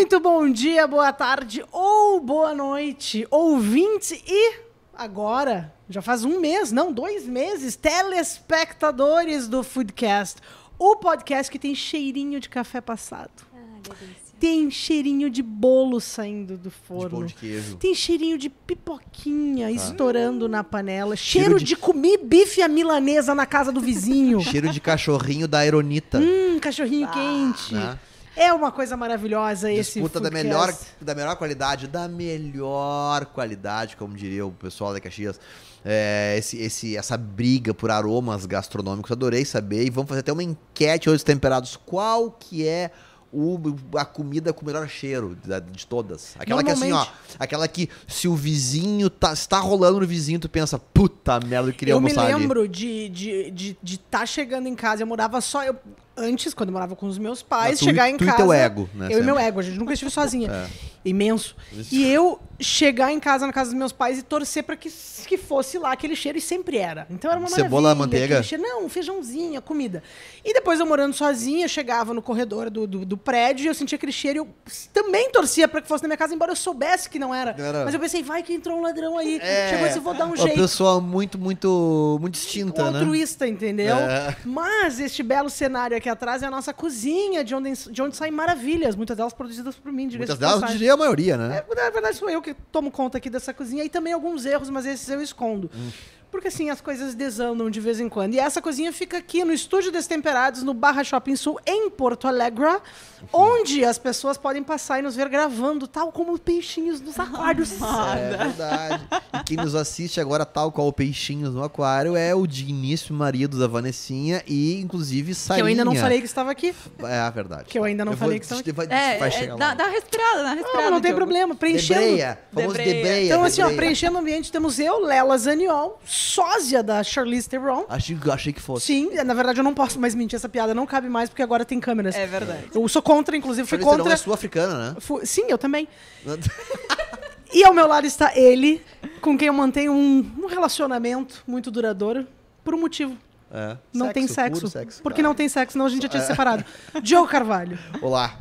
Muito bom dia, boa tarde ou boa noite, ouvinte e agora, já faz um mês, não, dois meses, telespectadores do Foodcast, o podcast que tem cheirinho de café passado. Ah, Tem cheirinho de bolo saindo do De pão forno. de queijo. Tem cheirinho de pipoquinha estourando na panela. Cheiro Cheiro de- de comer bife à milanesa na casa do vizinho. Cheiro de cachorrinho da Aeronita. hum, cachorrinho quente. né? É uma coisa maravilhosa esse Disputa da melhor, da melhor qualidade, da melhor qualidade, como diria o pessoal da Caxias. É, esse, esse, essa briga por aromas gastronômicos, adorei saber. E vamos fazer até uma enquete hoje dos temperados. Qual que é o, a comida com o melhor cheiro da- de todas? Aquela que assim, ó. Aquela que se o vizinho tá, está rolando no vizinho, tu pensa, puta merda, eu queria Eu me almoçar ali. lembro de estar de, de, de tá chegando em casa. Eu morava só. Eu, antes, quando eu morava com os meus pais, tu- chegar em tu e casa. teu ego, né, Eu e sempre. meu ego, a gente nunca estive sozinha. É. Imenso. E eu chegar em casa, na casa dos meus pais, e torcer pra que, que fosse lá aquele cheiro, e sempre era. Então era uma Cebola, manteiga? cheiro. Não, um feijãozinho, comida. E depois eu morando sozinha, chegava no corredor do, do, do prédio e eu sentia aquele cheiro e eu também torcia pra que fosse na minha casa, embora eu soubesse que não era. Era. Mas eu pensei, vai que entrou um ladrão aí. É, Chegou esse, vou dar um Uma jeito pessoa muito, muito, muito distinta, um né? altruísta, entendeu? É. Mas este belo cenário aqui atrás é a nossa cozinha, de onde, de onde saem maravilhas, muitas delas produzidas por mim, diga-se Muitas de delas, eu diria a maioria, né? É, na verdade, sou eu que tomo conta aqui dessa cozinha e também alguns erros, mas esses eu escondo. Hum. Porque assim, as coisas desandam de vez em quando. E essa cozinha fica aqui no Estúdio Destemperados, no Barra Shopping Sul, em Porto Alegre, onde as pessoas podem passar e nos ver gravando, tal como peixinhos nos aquários. É verdade. E quem nos assiste agora, tal qual o Peixinhos no Aquário, é o digníssimo marido da Vanessinha e, inclusive, que Sarinha. eu ainda não falei que estava aqui. É a verdade. Que eu ainda não vou- falei que estava aqui. vai, É, vai é, chegar dá, lá. dá uma respirada, dá uma respirada. Não, não tem problema. Preenchendo. Debreia. Famoso Debreia. debreia. Então, assim, ó, preenchendo o ambiente, temos eu, Lela Zaniol, sósia da Charlize Theron. Achei, achei que fosse. Sim, na verdade eu não posso mais mentir, essa piada não cabe mais porque agora tem câmeras. É verdade. Eu sou contra, inclusive, fui Charlize Theron contra. é sul-africana, né? Fu- Sim, eu também. E ao meu lado está ele, com quem eu mantenho um, um relacionamento muito duradouro, por um motivo. É. Não tem sexo. sexo. Porque não tem sexo, senão a gente já tinha se separado. Diogo Carvalho. Olá.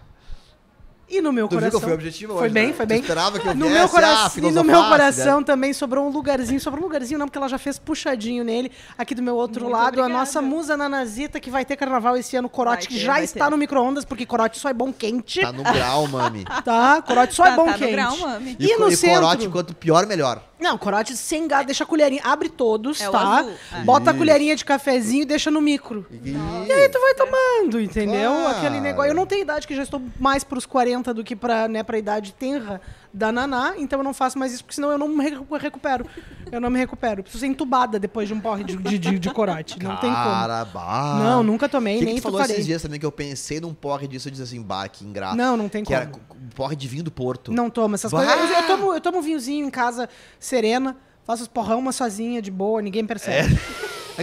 E no meu Tu viu coração. que eu fui objetivo Foi hoje, bem, né? foi Tu bem. esperava que eu no viesse, meu ah, coração, e no meu né? coração também sobrou um lugarzinho, sobrou um lugarzinho não, porque ela já fez puxadinho nele. Aqui do meu outro Muito lado, a obrigada. nossa musa Nanazita, que vai ter carnaval esse ano, Corote, Vai que ter, já está ter. no micro-ondas, porque Corote só é bom quente. Tá no grau, mami. Tá? Corote só é Tá- bom tá no quente. grau, mami. E, co- no e centro... corote, quanto pior, melhor. Não, corote sem gado, deixa a colherinha. Abre todos, É o tá? azul. É. Bota a Isso. colherinha de cafezinho e deixa no micro. E... E aí tu vai tomando, entendeu? Claro. Aquele negócio. Eu não tenho idade, que já estou mais pros 40 do que pra, né, pra idade tenra da Naná, então eu não faço mais isso, porque senão eu não me recu- recupero. Eu não me recupero. Preciso ser entubada depois de um porre de, de, de- de corote. Não tem como. Cara, bah. Não, nunca tomei, que nem que tu falou farei. esses dias também que eu pensei num porre disso e disse assim, bah, que ingrato. Não, não tem que como. era co- porre de vinho do Porto. Não tomo essas Bah! coisas. Eu, eu tomo, eu tomo um vinhozinho em casa, serena, faço os porrão uma sozinha, de boa, ninguém percebe.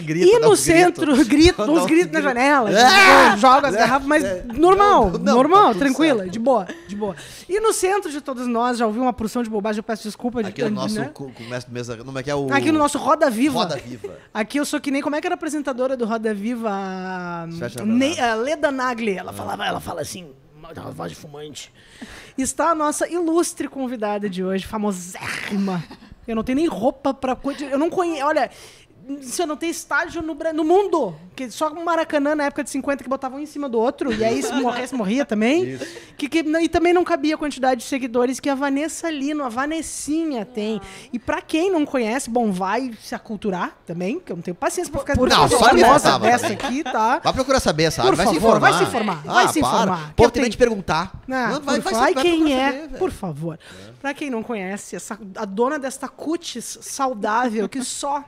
Grita, e no uns centro, gritos. grito, Dá uns uns gritos na gritos. janela, É! tipo, joga as É! garrafas, mas É! normal, Não, não, normal, tá tranquila, certo. de boa, de boa. E no centro de todos nós, já ouvi uma porção de bobagem, eu peço desculpa. de- Aqui no nosso né? mestre mesa, como é que é o... Aqui no nosso Roda Viva. Roda Viva. Aqui eu sou que nem, como é que era a apresentadora do Roda Viva? A, Ne- a Leda Nagli. Ela falava, ela fala assim, uma voz de fumante. Está a nossa ilustre convidada de hoje, famosérrima. Eu não tenho nem roupa pra... Eu não conheço, olha... Você não tem estádio no, no mundo. Que só o Maracanã, na época de 50, que botavam um em cima do outro. E aí, se morresse, morria também. Que, que, e também não cabia a quantidade de seguidores que a Vanessa Lino, a Vanessinha, tem. E pra quem não conhece, bom, vai se aculturar também, que eu não tenho paciência pra ficar Não, por só me faltava dessa aqui, tá? Vai procurar saber, sabe? Por vai se favor, informar. vai se informar, Ah, vai se informar. Pô, Eu tem te perguntar. Ah, Não, por vai favor. Ai, vai quem é, saber, por favor. Pra quem não conhece, essa, a dona desta cutis saudável que só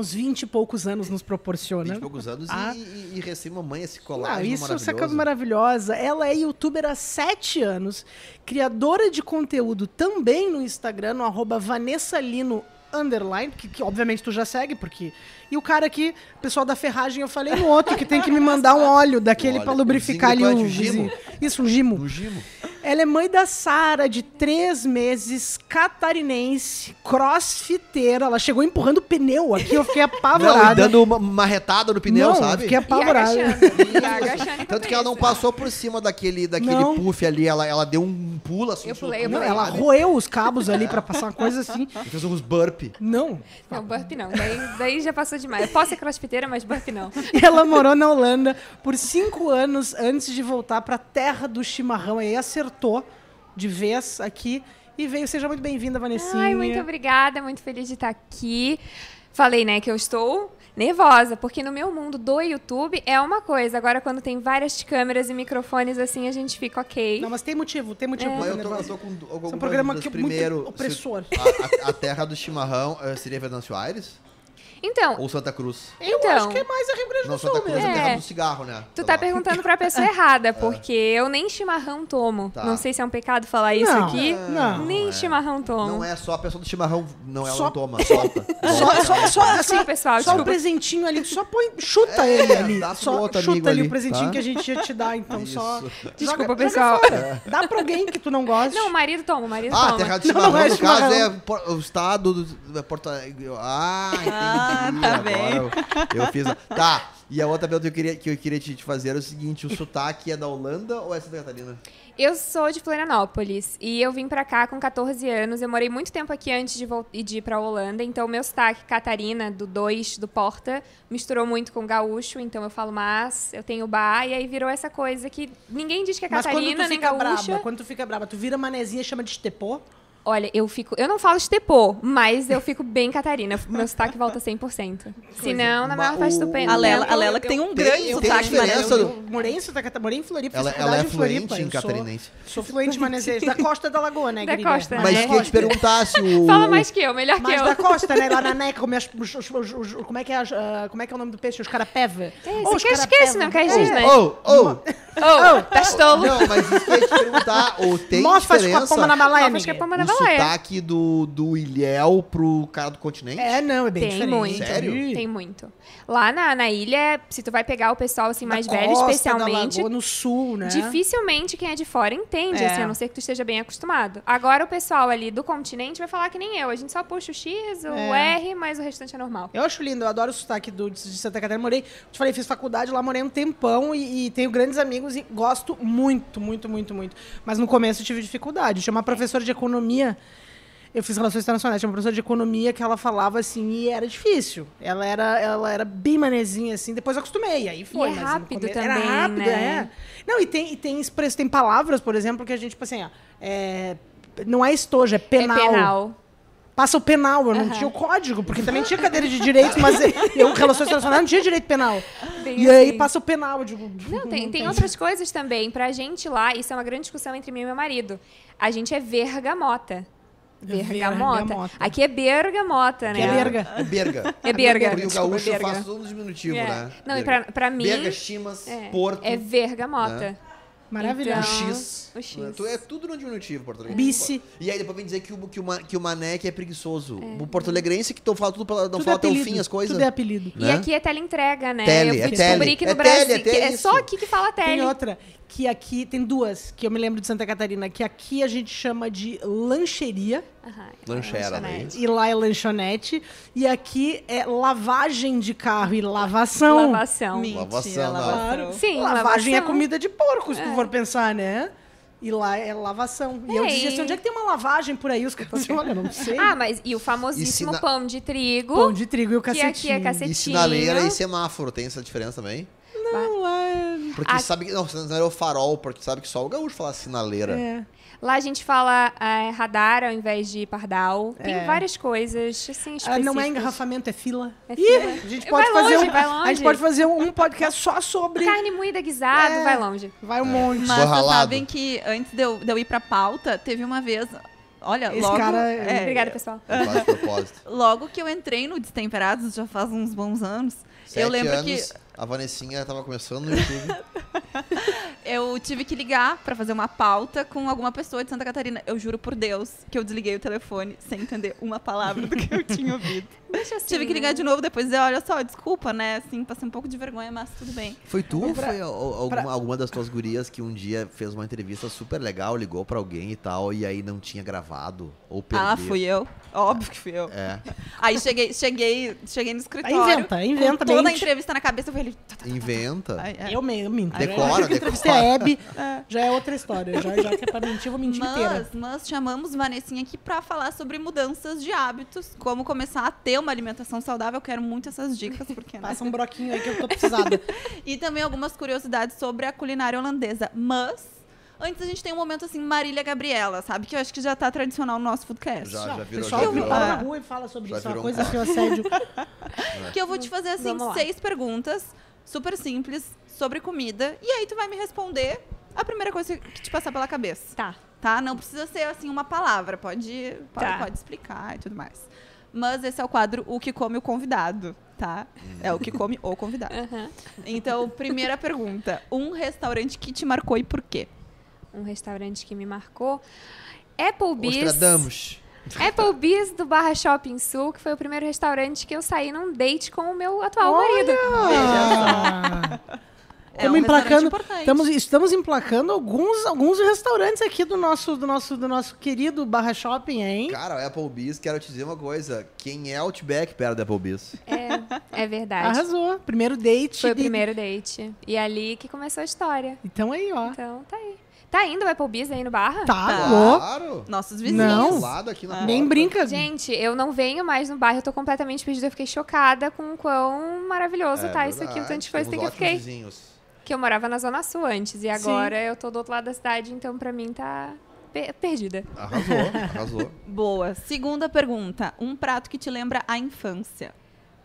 os 20 e poucos anos nos proporciona. 20 e poucos anos Ah. e, e, e recém-mamãe, esse colágeno isso essa maravilhoso. é maravilhosa. Ela é youtuber há sete anos, criadora de conteúdo também no Instagram, no arroba Vanessa Lino underline, que, que obviamente tu já segue, porque... E o cara aqui, o pessoal da ferragem, eu falei no outro, que tem que me mandar um óleo daquele pra lubrificar ali o... gimo. Isso, um gimo. No gimo. Ela é mãe da Sara, de três meses, catarinense, crossfiteira. Ela chegou empurrando pneu aqui, eu fiquei Não, e apavorada. dando uma, uma retada no pneu, Não, sabe? Fiquei E apavorada. agachando. E agachando Tanto que ela não passou por cima daquele, daquele Não. puff ali, ela, ela deu um pulo assim. Eu pulei, eu soltou, Não, pulei. ela roeu os cabos ali pra passar uma coisa assim. e fez uns burp. Não. Não, burp não. Daí, daí já passou demais. Eu posso ser crossfiteira, mas burp não. E ela morou na Holanda por cinco anos antes de voltar pra terra do chimarrão. Aí acertou de vez aqui e veio. Seja muito bem-vinda, Vanessinha. Ai, muito obrigada, muito feliz de estar aqui. Falei, né, que eu estou nervosa, porque no meu mundo do YouTube é uma coisa. Agora, quando tem várias câmeras e microfones assim, a gente fica ok. Não, mas tem motivo, tem motivo. Mas eu tô, eu tô com alguma Esse é um programa que é muito Primeiro, opressor. se- a, a- a terra do chimarrão eh, seria Venâncio Aires Então, ou Santa Cruz? Eu Então. acho que é mais a Rio Grande do Não, Sul Santa Cruz é mesmo. terra É. do cigarro, né? tu tá lá. perguntando pra pessoa errada, porque eu nem chimarrão tomo. Tá. Não sei se é um pecado falar isso Não, aqui. não. nem é. chimarrão tomo. Não é só a pessoa do chimarrão, não, ela Só- não toma, solta. Só, só, só, assim, pessoal, só um desculpa. presentinho ali, só põe, chuta É, ele ali. Só outro chuta amigo ali, o presentinho tá? que a gente ia te dar, então só. Isso. joga- Desculpa, joga pessoal. Dá pra alguém que tu não gosta. Não, o marido toma, o marido Ah, toma. terra do chimarrão, é no caso, é o estado do. Ah, entendi. Ah, tá Agora bem. Eu, eu fiz. a- Tá, e a outra pergunta que eu queria, que eu queria te te fazer era o seguinte: o sotaque é da Holanda ou é Santa Catarina? Eu sou de Florianópolis e eu vim pra cá com 14 anos. Eu morei muito tempo aqui antes de, de ir pra Holanda, então o meu sotaque Catarina, do 2, do Porta, misturou muito com gaúcho, então eu falo mas, eu tenho bar, e aí virou essa coisa que ninguém diz que é Mas quando Catarina tu nem fica gaúcha. braba, quando tu fica braba, tu vira manezinha e chama de estepô? Olha, eu fico. Eu não falo estepô, mas eu fico bem Catarina. Meu sotaque volta 100%. Se não, na maior Mas parte do pe- A Lela, a Lela eu- que tem um Tem- grande tem sotaque diferença maneiro. do- Eu morei em Santa Catarina, morei em Floripa, Ela, ela é em Floripa. fluente em eu sou- catarinense. Sou fluente em manezinho. Da costa da Lagoa, né, Da querida? costa, Mas Mas né? eu queria te perguntar se o. Fala mais que eu, melhor Mas que eu. da costa, né? Lá na Neca, come as- os- os- os- os- como, é que é, ah, como é que é o nome do peixe? Os carapeva. É, você os quer carapeva. esquece, não quer É. né? Oh, oh! Ô, tá. Não, mas isso que eu ia te perguntar, ou tem Mofas com a diferença pomba na balaia, Mofas com a pomba na o baleia. sotaque do, do Ilhéu pro cara do continente? É, não, é bem Tem diferente. muito. Sério? Tem muito. Lá na, na ilha, se tu vai pegar o pessoal assim mais Da velho, costa, da especialmente, Lagoa, no sul, né? dificilmente quem é de fora entende, É. assim, a não ser que tu esteja bem acostumado. Agora o pessoal ali do continente vai falar que nem eu. A gente só puxa o X, o É. R, mas o restante é normal. Eu acho lindo, eu adoro o sotaque do, de Santa Catarina. Morei, te falei, fiz faculdade lá, morei um tempão e, e tenho grandes amigos e gosto muito, muito, muito, muito. Mas no começo eu tive dificuldade. Tinha uma professora de economia, eu fiz relações internacionais, tinha uma professora de economia que ela falava assim e era difícil. Ela era, ela era bem manezinha assim, depois eu acostumei, aí foi. E é rápido começo- também, Era rápido, né? é. Não, e tem, e tem expresso, tem palavras, por exemplo, que a gente, tipo assim, ó, é, não é estojo, é penal. É penal. Passa o penal, eu não Aham. tinha o código, porque também tinha cadeira de direito, mas eu, relações internacionais, não tinha direito penal. Bem E aí assim. passa o penal, eu digo. Não, tem, tem outras coisas também. Pra gente lá, isso é uma grande discussão entre mim e meu marido. A gente é vergamota. Vergamota. Vergamota. Aqui é bergamota, né? Que é verga. É berga. É berga. Porque o Desculpa, gaúcho berga. faz tudo no diminutivo, É. né? Não, e Berga. pra, pra mim. Berga, chimas, é, porto, é vergamota. Maravilhoso. Então, o X. O X. Tu é tudo no diminutivo, Porto Alegre. Bice. E aí depois vem dizer que o, que o, que o Maneque é preguiçoso. O Porto Alegrense que tu fala tudo, pela- não Tudo é fala até o fim as coisas. Tudo é apelido. E né? aqui é teleentrega, né? Tele, eu é fui descobrir tele. que no É Brasil. tele, é que é tele só isso. aqui que fala tele. Tem outra, que aqui tem duas, que eu me lembro de Santa Catarina, que aqui a gente chama de lancheria, Aham, Lanchera, né? lanchonete. e lá é lanchonete, e aqui é lavagem de carro e lavação. Lavação. Mentira, Lavação, lavação. Sim, lavagem é lavação. comida de porco, tu for pensar, né? E lá é lavação. E eu É, dizia assim, onde é que tem uma lavagem por aí? Os caras assim, olha, não sei. Ah, mas e o famosíssimo E sina- pão de trigo. Pão de trigo e o que aqui cacetinho. é cacetinho. E sinaleira e semáforo, tem essa diferença também? Não, lá é... Porque Ah. sabe que. Não, não era o farol, porque sabe que só o gaúcho fala sinaleira. é. Lá a gente fala é, radar ao invés de pardal. Tem É. várias coisas, assim, Ah, não é específicas. engarrafamento, é fila. É Ih, fila. a gente Vai pode fazer longe, um, vai A gente longe. pode fazer um podcast só sobre. Carne moída guisado, É. vai longe. Vai um monte. Mas Borralado. sabem que antes de eu, de eu ir pra pauta, teve uma vez. Olha, Esse logo. cara- é, Obrigada, pessoal. Faz propósito. Logo que eu entrei no Destemperados, já faz uns bons anos. Sete eu lembro anos, que a Vanessinha tava começando no YouTube. eu tive que ligar pra fazer uma pauta com alguma pessoa de Santa Catarina. Eu juro por Deus que eu desliguei o telefone sem entender uma palavra do que eu tinha ouvido. Deixa assim, Tive que ligar né? de novo depois e dizer, olha só, desculpa, né? Assim, passei um pouco de vergonha, mas tudo bem. Foi tu ou Pra- foi al- alguma, pra- alguma das tuas gurias que um dia fez uma entrevista super legal, ligou pra alguém e tal, e aí não tinha gravado? Ou perdeu? Ah, fui eu. Óbvio que fui eu. É, Aí cheguei, cheguei, cheguei no escritório. inventa, inventa, com toda a entrevista na cabeça, eu falei... tá, tá, tá, inventa. Aí, é. Eu mesmo minto. Decora, Eu entrevistei a decora. Hebe, já é outra história. Já, já que é pra mentir, eu vou mentir inteira. Mas, mas chamamos Vanessinha aqui pra falar sobre mudanças de hábitos, como começar a ter uma alimentação saudável. Eu quero muito essas dicas, porque né? Passa um broquinho aí que eu tô precisada. E também algumas curiosidades sobre a culinária holandesa. Mas, antes a gente tem um momento assim, Marília Gabriela, sabe? Que eu acho que já tá tradicional no nosso Foodcast. Já, já virou, pessoal já virou. para na rua e fala sobre Já isso. É uma coisa um- que eu assédio. Que eu vou te fazer, assim, seis perguntas super simples sobre comida. E aí tu vai me responder a primeira coisa que te passar pela cabeça. Tá. Tá? Não precisa ser, assim, uma palavra. Pode, pode, Tá. pode explicar e tudo mais. Mas esse é o quadro O que come o convidado, tá? É o que come o convidado. Aham. Então, primeira pergunta. Um restaurante que te marcou e por quê? Um restaurante que me marcou. Applebee's. Ostradamos. Applebee's do Barra Shopping Sul, que foi o primeiro restaurante que eu saí num date com o meu atual marido. Ah, É Estamos um emplacando, importante. estamos, estamos emplacando alguns, alguns restaurantes aqui do nosso, do nosso, do nosso querido Barra Shopping, hein? Cara, o Applebee's, quero te dizer uma coisa. Quem é Outback perto do Applebee's? É, é verdade. Arrasou. Primeiro date. Foi o de- primeiro date. E ali que começou a história. Então aí, ó. Então, tá aí. Tá indo o Applebee's aí no Barra? Tá, Tá. Claro. Nossos vizinhos. Não. Do lado aqui na Nem porta. brinca. Gente, eu não venho mais no bairro, eu tô completamente perdida. Eu fiquei chocada com o quão maravilhoso É tá isso aqui, o verdade, tanto de coisa que eu fiquei. vizinhos. Que eu morava na Zona Sul antes, e agora eu tô do outro lado da cidade, então pra mim tá pe- perdida. Arrasou, arrasou. Boa. Segunda pergunta. Um prato que te lembra a infância.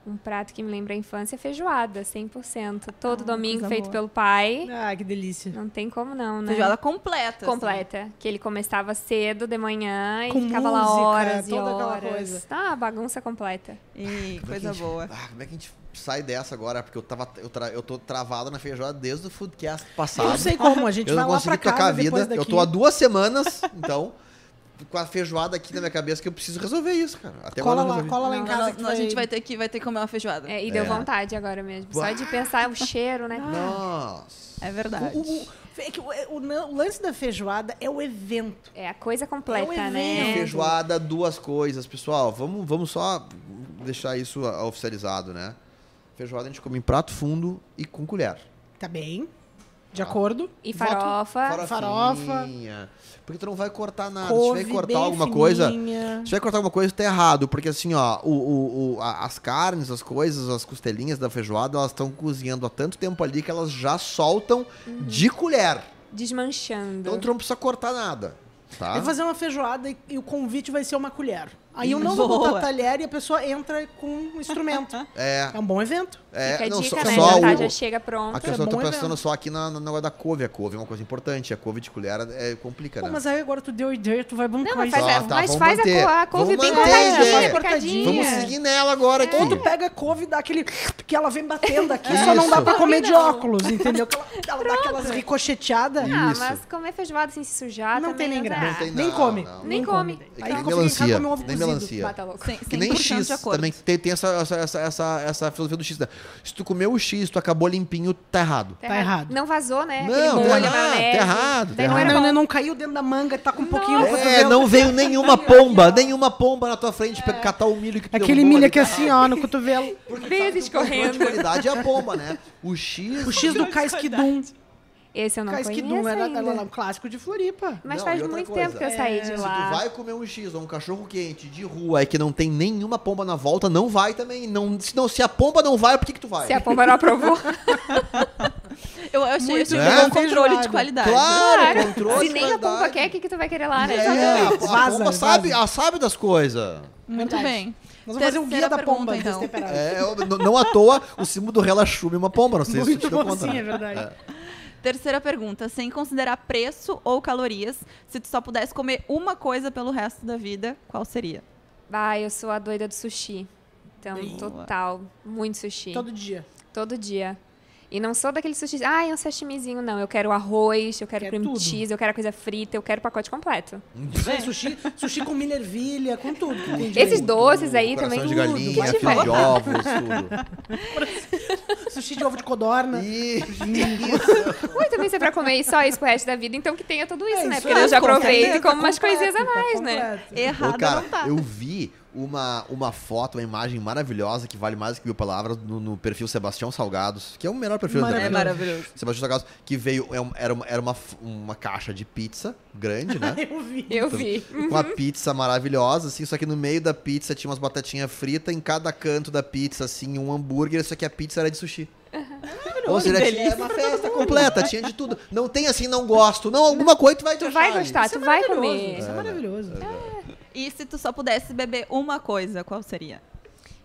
Um prato que me lembra a infância é feijoada, 100%. Todo Ah, domingo feito boa. pelo pai. Ah, que delícia. Não tem como não, né? Feijoada completa. assim. completa. Que ele começava cedo de manhã Com e ficava lá música, horas e toda aquela horas. coisa. Ah, bagunça completa. E é que coisa a gente- boa. Ah, como é que a gente sai dessa agora? Porque eu, tava, eu, tra- eu tô travado na feijoada desde o Foodcast passado. Eu não sei como, a gente Eu vai não lá consegui pra tocar a casa depois vida. daqui. Eu tô há duas semanas, então, com a feijoada aqui na minha cabeça que eu preciso resolver isso, cara. Até Cola lá, cola lá em casa. não, não, a gente vai- ter que, vai ter que comer uma feijoada. É, e deu É. vontade agora mesmo. Só de pensar o cheiro, né? Nossa. É verdade. O, o- é o, o- o lance da feijoada é o evento. É a coisa completa, É né? evento. Feijoada, duas coisas, pessoal. Vamos, vamos só deixar isso oficializado, né? Feijoada a gente come em prato fundo e com colher. Tá bem? De acordo? E Voto- farofa. farofa. Porque tu não vai cortar nada. Se couve tiver que cortar alguma coisa, fininha. Se vai cortar alguma coisa, tá errado. Porque assim, ó, o, o- o- a- as carnes, as coisas, as costelinhas da feijoada, elas estão cozinhando há tanto tempo ali que elas já soltam de colher. Desmanchando. Então tu não precisa cortar nada. Tá? Eu vou fazer uma feijoada e, e o convite vai ser uma colher. Aí eu não vou Boa. botar talher e a pessoa entra com um instrumento. É. É um bom evento. É Fica a não, dica, só, né? só já, tá, o- já chega pronto. A questão, eu tô bom pensando só aqui na, na negócio da couve. A couve é uma coisa importante. A couve de colher é, complica, Pô, né? mas aí agora tu deu ideia, tu vai bancar Não, mas isso. faz, Tá, a, tá, mas faz a, manter. a couve Vamos bem cortadinha. Vamos seguir nela agora aqui. Ou tu pega a couve e dá aquele. que ela vem batendo aqui, Isso. só não dá pra comer de Não. óculos, entendeu? Ela, ela dá aquelas ricocheteadas. Ah, Isso. mas comer feijoada sem se sujar Não também tem nem graça. Não nem não, come. não. Nem come. É Aí que nem melancia. come Nem melancia. Louco. Sem, Que nem o 100% X também tem, tem essa, essa, essa, essa, essa filosofia do X. Né? Se tu comeu o X, tu acabou limpinho, tá errado. Tá errado. Não vazou, né? Não, tá molho, errado, tá errado, tá Daí não não, não, caiu dentro da manga, tá com um pouquinho no É, cotovelo. não veio nenhuma pomba, nenhuma pomba na tua frente pra catar o milho que tu É. Aquele milho aqui tá assim, errado. ó, no cotovelo. Porque Veio sabe que o controle escorrendo. de qualidade é a pomba, né? O X... O X do Casquidum. Esse eu não Casquidum conheço era, ainda. era um clássico de Floripa. Mas Não, faz e outra muito coisa, tempo que eu saí de Se lá. tu vai comer um X ou um cachorro quente de rua e que não tem nenhuma pomba na volta, não vai também. Não, se, não, se a pomba não vai, por que, que tu vai? Se a pomba não aprovou. Eu, eu achei, Muito tive bem. um controle Feijoada. de qualidade. Claro, controle Se de nem a pomba qualidade. quer, o que, que tu vai querer lá, né? É, a, a Vaza, pomba sabe, ela sabe das coisas. Muito Verdade. bem. Nós vamos fazer um guia Terceira da pergunta, pomba então. destemperada. É, eu- n- não à toa, o símbolo do relaxume é uma pomba, não sei se tu Muito te deu bom, conta. sim, né? é verdade. Terceira pergunta. Sem considerar preço ou calorias, se tu só pudesse comer uma coisa pelo resto da vida, qual seria? Ah, eu sou a doida do sushi. Então, Boa. total. Muito sushi. Todo dia. Todo dia. E não sou daquele sushi, ah, é um sashimizinho, não. Eu quero arroz, eu quero Quer cream tudo. cheese, eu quero a coisa frita, eu quero o pacote completo. É, sushi, sushi com milho ervilha, com tudo. Esses doces aí Coração também. de tudo, galinha, que fio tiver. de ovos, tudo. Sushi de ovo de codorna. Isso. Ui, também se é pra comer só isso pro resto da vida, então que tenha tudo isso, É, né? isso Porque aí, eu já aproveito e como umas coisinhas a tá mais, né? completo. Errado Ô, cara, não tá. eu vi uma, uma foto, uma imagem maravilhosa que vale mais que mil palavras no, no perfil Sebastião Salgados, que é o melhor perfil da Maravilhoso. É internet. maravilhoso. Sebastião Salgados, que veio, é era, uma, era uma, uma caixa de pizza grande, né? Eu vi. Eu vi. Uma pizza maravilhosa, assim, só que no meio da pizza tinha umas batatinhas fritas, em cada canto da pizza, assim, um hambúrguer, só que a pizza era de sushi. Ou seja, tinha uma festa completa, tinha de tudo. Não tem assim, não gosto. Não, alguma coisa tu vai Tu achar vai gostar, tu é vai comer. Isso é maravilhoso. E se tu só pudesse beber uma coisa, qual seria?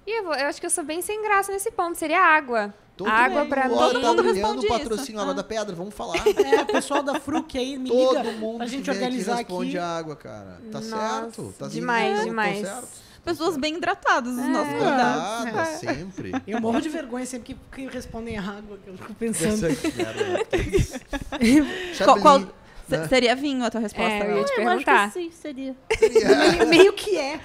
E eu, vou- eu acho que eu sou bem sem graça nesse ponto, seria água. Todo água mundo pra mim. tá mundo responde o patrocínio. Água Ah. da Pedra, vamos falar. É, o pessoal da Fruc aí me liga Todo mundo pra que gente vem aqui organizar responde aqui. água, cara. Tá Nossa, certo. Tá demais, certo, demais. Tá certo. Pessoas bem hidratadas, os nossos É. convidados. Nada, sempre. Eu morro de vergonha sempre que, que respondem água, que eu fico pensando. Qual, qual- né? seria vinho a tua resposta? É, eu ia te Eu acho perguntar. que sim, seria. meio, meio que é.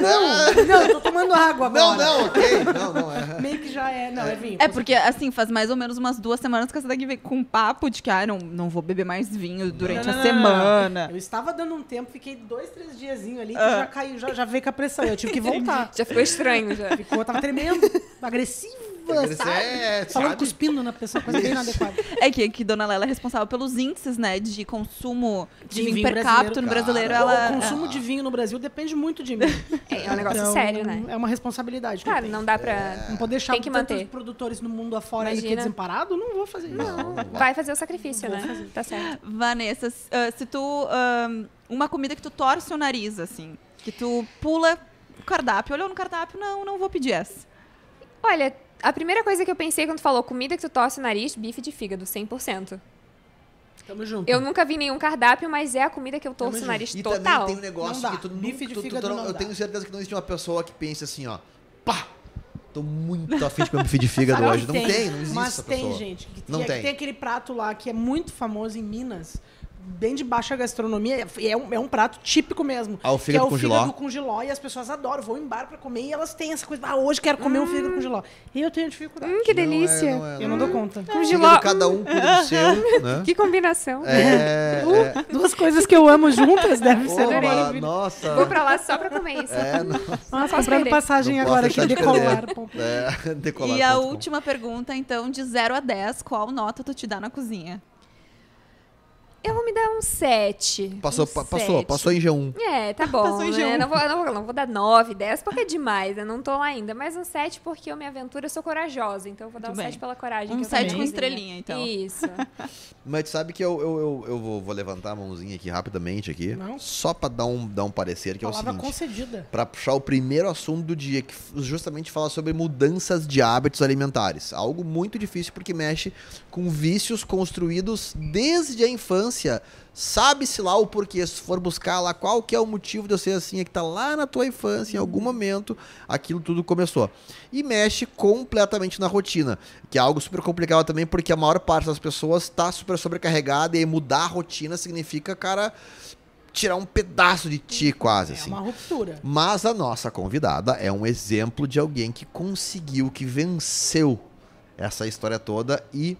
Não, não, eu tô tomando água agora. Não, não, ok. Não, não, é. Meio que já é. Não, é vinho. É porque, assim, faz mais ou menos umas duas semanas que essa daqui vem com um papo de que, ah, não, não vou beber mais vinho durante Não, a não, não, não, semana. Eu estava dando um tempo, fiquei dois, três diazinho ali, que Ah. já caiu, já, já veio com a pressão. Eu tive que voltar. Já ficou estranho já. Ficou, tava tremendo, agressiva, sabe? É, Falando sabe? cuspindo na pessoa, coisa bem inadequada. É que, que Dona Lela é responsável pelos índices, né, de consumo de, De vinho, vinho per brasileiro. capita no brasileiro. Cara, Ela, O consumo de vinho no Brasil depende muito de mim. É, é um negócio Então, sério, né? É uma responsabilidade. Claro, não dá pra. Não poder deixar Tem que tantos manter. produtores no mundo afora aí que é Imagina. desemparado, não vou fazer isso. Não, não Vai fazer o sacrifício, né? Tá certo. Vanessa, ah, se tu. ah, uma comida que tu torce o nariz, assim, que tu pula o cardápio, olhou no cardápio, não, não vou pedir essa. Olha, a primeira coisa que eu pensei quando falou comida que tu torce o nariz, bife de fígado, 100%. Tamo junto. Eu nunca vi nenhum cardápio, mas é a comida que eu torço o nariz E total. também tem um negócio que tu Bife nunca- de tu- tu- fígado tu não Eu dá. tenho certeza que não existe uma pessoa que pense assim, ó. Pá! Tô muito afim de comer bife de fígado hoje. Não tem, não existe Mas essa tem, pessoa. gente. Que Não tem, tem. tem aquele prato lá que é muito famoso em Minas, bem de baixa gastronomia. e É um, é um prato típico mesmo. Ah, o que é fígado o com fígado com giló. E as pessoas adoram, vão em bar pra comer e elas têm essa coisa. Ah, hoje quero comer um fígado com giló. E eu tenho dificuldade. Hum, que Não é, delícia. não é, Eu não dou conta. Com Fígado, giló. cada um cuida do seu, né? Que combinação. É, é. Duas coisas que eu amo juntas deve ser maravilhoso. nossa. Vou pra lá só pra comer isso. É, não, Nossa, posso comprando passagem Não agora aqui, decolar. é, decolar E a com. última pergunta, então, de 0 a 10, qual nota tu te dá na cozinha? Eu vou me dar um 7. Passou, um pa- passou, sete. passou em G1. É, tá bom. Passou em né? G1. Não, vou, não, vou, não vou dar 9, 10, porque é demais, eu não tô lá ainda. Mas um 7 porque eu me aventuro, eu sou corajosa. Então eu vou dar Muito um bem. 7 pela coragem. Um que eu 7 tenho com estrelinha, então. Isso. Mas sabe que eu, eu, eu, eu vou, vou levantar a mãozinha aqui rapidamente aqui. Não. Só pra dar um, dar um parecer, que é o Palavra seguinte. concedida. Pra puxar o primeiro assunto do dia, que justamente fala sobre mudanças de hábitos alimentares. Algo muito difícil porque mexe com vícios construídos desde a infância. Sabe-se lá o porquê. Se for buscar lá qual que é o motivo de eu ser assim, é que tá lá na tua infância, em algum momento, aquilo tudo começou. E mexe completamente na rotina, que é algo super complicado também, porque a maior parte das pessoas está super sobrecarregada e mudar a rotina significa, cara, tirar um pedaço de ti quase, É assim. uma ruptura. Mas a nossa convidada é um exemplo de alguém que conseguiu, que venceu essa história toda e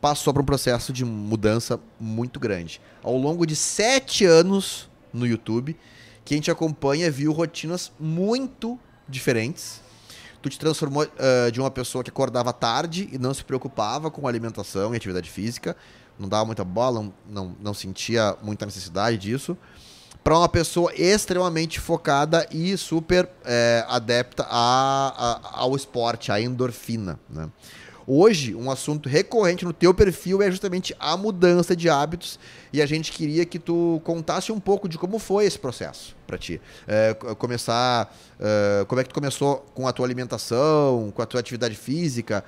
passou por um processo de mudança muito grande. Ao longo de sete anos no YouTube, quem te acompanha viu rotinas muito diferentes. Tu te transformou ah, de uma pessoa que acordava tarde e não se preocupava com alimentação e atividade física, não dava muita bola, não, não, sentia muita necessidade disso, para uma pessoa extremamente focada e super eh, adepta a- a- ao esporte, à endorfina. Né? Hoje, um assunto recorrente no teu perfil é justamente a mudança de hábitos e a gente queria que tu contasse um pouco de como foi esse processo para ti. É, co- começar, é, como é que tu começou com a tua alimentação, com a tua atividade física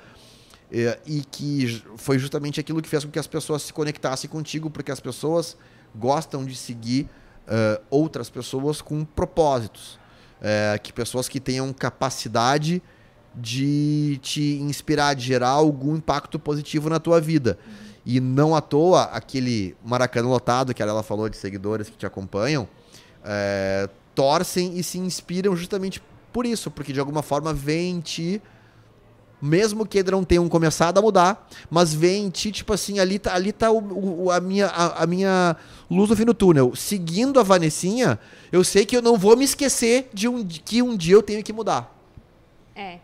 é, e que foi justamente aquilo que fez com que as pessoas se conectassem contigo, porque as pessoas gostam de seguir é, outras pessoas com propósitos. É, que pessoas que tenham capacidade de te inspirar, de gerar algum impacto positivo na tua vida. E não à toa, aquele Maracanã lotado, que ela falou de seguidores que te acompanham, é, torcem e se inspiram justamente por isso, porque de alguma forma vem em ti, mesmo que não tenham começado a mudar, mas vem em ti, tipo assim, ali tá, ali tá o, o, a, minha, a, a, minha luz no fim do túnel. Seguindo a Vanessinha, eu sei que eu não vou me esquecer de, um, que um dia eu tenho que mudar. É.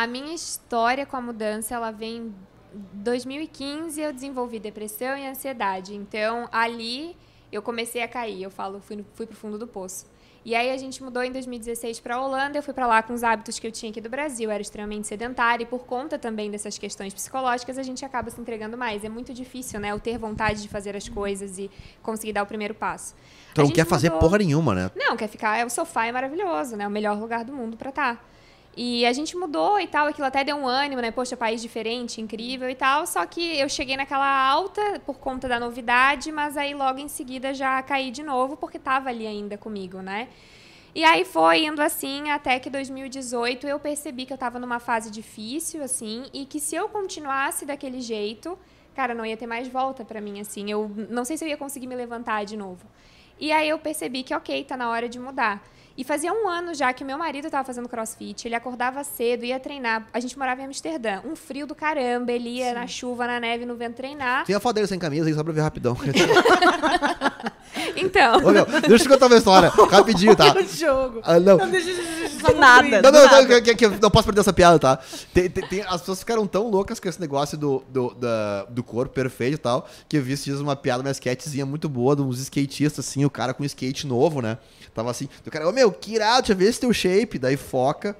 A minha história com a mudança, ela vem 2015 eu desenvolvi depressão e ansiedade. Então, ali eu comecei a cair. Eu falo, fui, fui pro fundo do poço. E aí a gente mudou em 2016 para a Holanda. Eu fui para lá com os hábitos que eu tinha aqui do Brasil. Eu era extremamente sedentária e por conta também dessas questões psicológicas a gente acaba se entregando mais. É muito difícil, né? Eu ter vontade de fazer as coisas e conseguir dar o primeiro passo. Então não quer mudou... fazer porra nenhuma, né? Não, quer ficar. O sofá é maravilhoso, né? O melhor lugar do mundo para estar. Tá. E a gente mudou e tal, aquilo até deu um ânimo, né? Poxa, país diferente, incrível e tal. Só que eu cheguei naquela alta por conta da novidade, mas aí logo em seguida já caí de novo, porque tava ali ainda comigo, né? E aí foi indo assim até que 2018 eu percebi que eu tava numa fase difícil, assim, e que se eu continuasse daquele jeito, cara, não ia ter mais volta para mim, assim. Eu não sei se eu ia conseguir me levantar de novo. E aí eu percebi que, ok, tá na hora de mudar. E fazia um ano já que o meu marido estava fazendo crossfit, ele acordava cedo, ia treinar. A gente morava em Amsterdã, um frio do caramba, ele ia Sim. na chuva, na neve, no vento treinar. Tem a foto dele sem camisa aí, só pra ver rapidão. então. Ô, meu, deixa eu te contar uma história, rapidinho, tá? jogo. Ah, não. não, deixa, deixa, nada. Não, não, não, que, que, que, não posso perder essa piada, tá? Tem, tem, tem, as pessoas ficaram tão loucas com esse negócio do, do, da, do corpo perfeito e tal, que eu vi esses dias uma piada, uma sketchzinha muito boa de uns skatistas, assim, o cara com um skate novo, né? Tava assim, o cara, ô meu, que irado, deixa eu ver esse teu shape. Daí foca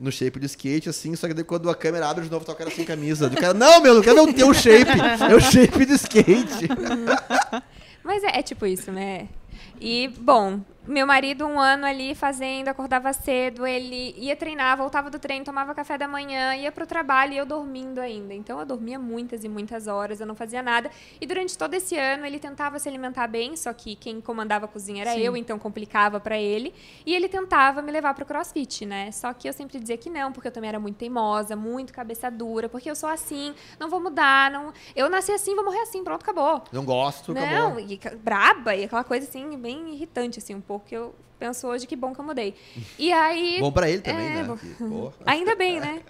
no shape do skate, assim, só que daí quando a câmera abre de novo, tá o cara sem camisa. O cara, não, meu, não quero ver o teu shape, é o shape do skate. Mas é, é tipo isso, né? E, bom, meu marido, um ano ali fazendo, acordava cedo, ele ia treinar, voltava do treino, tomava café da manhã, ia pro trabalho e eu dormindo ainda. Então eu dormia muitas e muitas horas, eu não fazia nada. E durante todo esse ano ele tentava se alimentar bem, só que quem comandava a cozinha era Sim. eu, então complicava para ele. E ele tentava me levar pro crossfit, né? Só que eu sempre dizia que não, porque eu também era muito teimosa, muito cabeça dura, porque eu sou assim, não vou mudar, não. Eu nasci assim, vou morrer assim, pronto, acabou. Não gosto, não, acabou. E braba, e aquela coisa assim, bem irritante, assim, um pouco pouco que eu penso hoje que bom que eu mudei. E aí. bom para ele também, é, né? Ainda bem, né?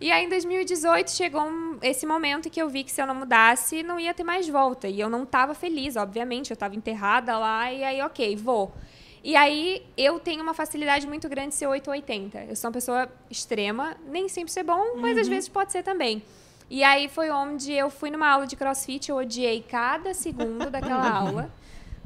E aí, em 2018, chegou um, esse momento que eu vi que se eu não mudasse, não ia ter mais volta. E eu não estava feliz, obviamente. Eu estava enterrada lá, e aí, ok, vou. E aí, eu tenho uma facilidade muito grande de ser 880. Eu sou uma pessoa extrema, nem sempre ser bom, uhum. mas às uhum. vezes pode ser também. E aí foi onde eu fui numa aula de crossfit, eu odiei cada segundo daquela aula.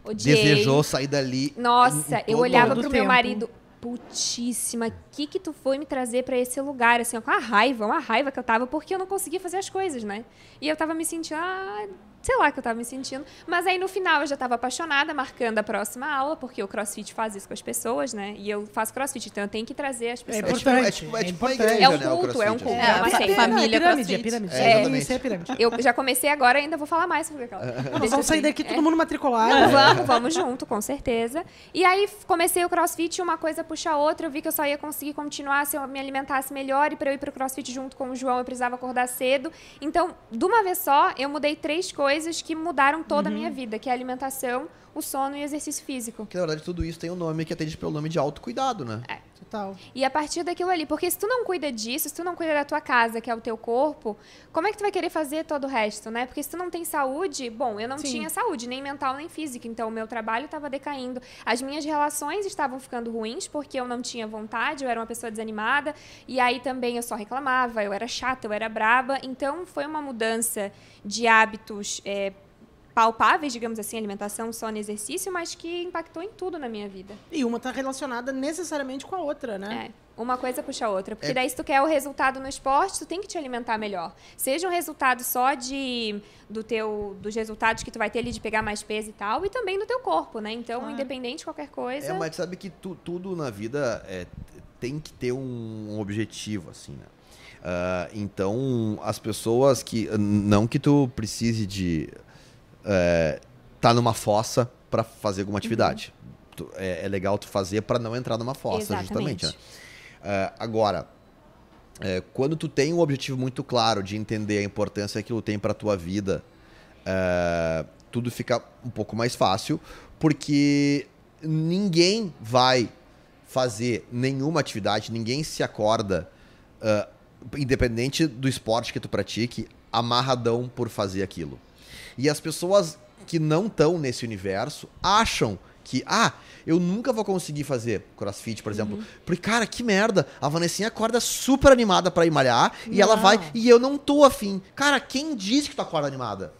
Odiei. Desejou sair dali. Nossa, eu olhava pro tempo. meu marido, putíssima, que que tu foi me trazer para esse lugar? Assim, com a raiva, uma raiva que eu tava, porque eu não conseguia fazer as coisas, né? E eu tava me sentindo, ah, sei lá que eu tava me sentindo. Mas aí no final eu já tava apaixonada, marcando a próxima aula, porque o CrossFit faz isso com as pessoas, né? E eu faço CrossFit, então eu tenho que trazer as pessoas. É importante. É tipo, é tipo, é, tipo igreja, é um culto, né, é um culto, é, é uma seita. Família é pirâmide, é pirâmide. É, exatamente. É, pirâmide. Eu já comecei agora, ainda vou falar mais sobre aquela. Nós vamos sair daqui todo mundo matriculado. Não, vamos, vamos junto, com certeza. E aí comecei o CrossFit, uma coisa puxa a outra, eu vi que eu só ia conseguir continuar se eu me alimentasse melhor, e para eu ir pro CrossFit junto com o João, eu precisava acordar cedo. Então, de uma vez só, eu mudei três coisas que mudaram toda uhum. a minha uhum. vida, que é a alimentação, o sono e o exercício físico. Que na verdade tudo isso tem um nome que atende pelo nome de autocuidado, né? É. Total. E a partir daquilo ali, porque se tu não cuida disso, se tu não cuida da tua casa, que é o teu corpo, como é que tu vai querer fazer todo o resto, né? Porque se tu não tem saúde, bom, eu não Sim. tinha saúde, nem mental nem física, então o meu trabalho estava decaindo. As minhas relações estavam ficando ruins porque eu não tinha vontade, eu era uma pessoa desanimada, e aí também eu só reclamava, eu era chata, eu era braba, então foi uma mudança de hábitos é, palpáveis, digamos assim, alimentação, sono e exercício, mas que impactou em tudo na minha vida. E uma está relacionada necessariamente com a outra, né? É. Uma coisa puxa a outra. Porque é. daí, se tu quer o resultado no esporte, tu tem que te alimentar melhor. Seja um resultado só de do teu, dos resultados que tu vai ter ali de pegar mais peso e tal, e também do teu corpo, né? Então, ah. independente de qualquer coisa. É, mas sabe que tu, tudo na vida é, tem que ter um, um objetivo, assim, né? Uh, então, as pessoas que. Não que tu precise de é, tá numa fossa para fazer alguma atividade. Uhum. É, é, legal tu fazer para não entrar numa fossa, Exatamente. justamente. Né? É, agora, é, quando tu tem um objetivo muito claro de entender a importância que aquilo tem para tua vida, é, tudo fica um pouco mais fácil, porque ninguém vai fazer nenhuma atividade, ninguém se acorda, uh, independente do esporte que tu pratique, amarradão por fazer aquilo. E as pessoas que não estão nesse universo acham que, ah, eu nunca vou conseguir fazer crossfit, por exemplo. Uhum. Porque, cara, que merda. A Vanessinha acorda super animada para ir malhar não. e ela vai e eu não tô afim. Cara, quem disse que tu acorda animada?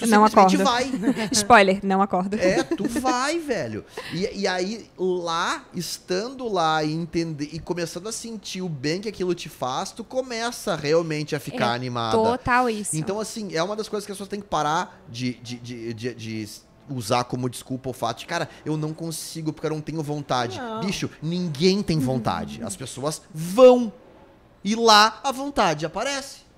Tu não acorda. vai. Spoiler, não acorda. É, tu vai, velho. E, e aí, lá, estando lá e entender e começando a sentir o bem que aquilo te faz, tu começa realmente a ficar é animada. Total isso. Então, assim, é uma das coisas que as pessoas têm que parar de, de, de, de, de usar como desculpa o fato de, cara, eu não consigo porque eu não tenho vontade. Não. Bicho, ninguém tem vontade. As pessoas vão. E lá a vontade aparece.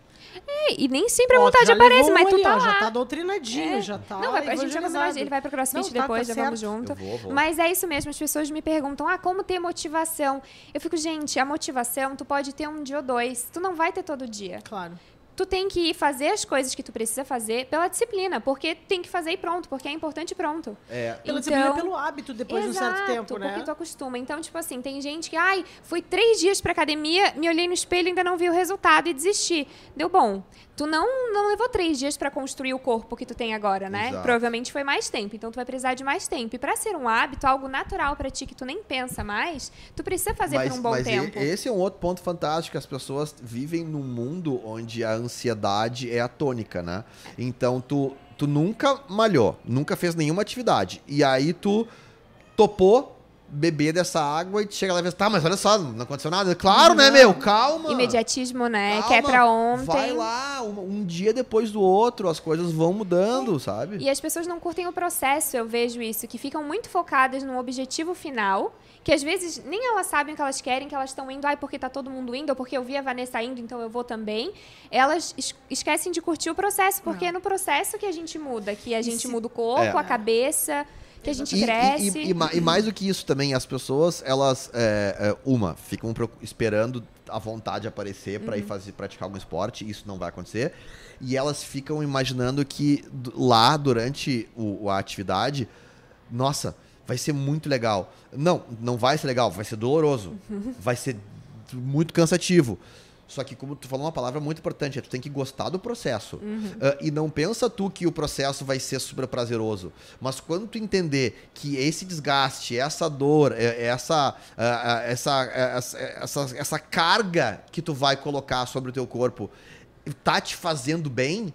É, e nem sempre a vontade aparece, mas tu tá ó, lá. Já tá doutrinadinho, é. já tá Não, vai, a gente vai combinar, ele vai pro CrossFit não, tá, depois, tá, já vamos junto. Vou, vou. Mas é isso mesmo, as pessoas me perguntam, ah, como ter motivação? Eu fico, gente, a motivação tu pode ter um dia ou dois, tu não vai ter todo dia. Claro tu tem que ir fazer as coisas que tu precisa fazer pela disciplina, porque tem que fazer e pronto, porque é importante e pronto. É. Pela então, disciplina pelo hábito, depois exato, de um certo tempo, né? porque tu acostuma. Então, tipo assim, tem gente que, ai, fui três dias pra academia, me olhei no espelho e ainda não vi o resultado e desisti. Deu bom. Tu não, não levou três dias para construir o corpo que tu tem agora, né? Exato. Provavelmente foi mais tempo, então tu vai precisar de mais tempo. E para ser um hábito, algo natural para ti que tu nem pensa mais, tu precisa fazer mas, por um bom mas tempo. Esse é um outro ponto fantástico, as pessoas vivem num mundo onde a ansiedade é a tônica, né? Então tu, tu nunca malhou, nunca fez nenhuma atividade. E aí tu topou beber dessa água e chega lá e fala, tá, mas olha só, não aconteceu nada. Claro, né, não. né, meu? Calma. Imediatismo, né? Calma. Quer pra ontem. Vai lá, um, um, dia depois do outro, as coisas vão mudando, é. sabe? E as pessoas não curtem o processo, eu vejo isso, que ficam muito focadas no objetivo final, que às vezes nem elas sabem o que elas querem, que elas estão indo, ai, porque tá todo mundo indo, ou porque eu vi a Vanessa indo, então eu vou também. Elas es esquecem de curtir o processo, porque não. é no processo que a gente muda, que a gente muda o corpo, é. a cabeça que a gente cresce. E, e, e, e, mais do que isso também, as pessoas, elas, é, é, uma, ficam esperando a vontade aparecer para uhum. ir fazer, praticar algum esporte, isso não vai acontecer. E elas ficam imaginando que lá, durante o, a atividade, nossa, vai ser muito legal. Não, não vai ser legal, vai ser doloroso, uhum. vai ser muito cansativo. Só que, como tu falou uma palavra muito importante, é tu tem que gostar do processo. Uhum. Uh, e não pensa tu que o processo vai ser super prazeroso. Mas quando tu entender que esse desgaste, essa dor, é, é essa, uh, essa, essa, essa, essa carga que tu vai colocar sobre o teu corpo tá te fazendo bem,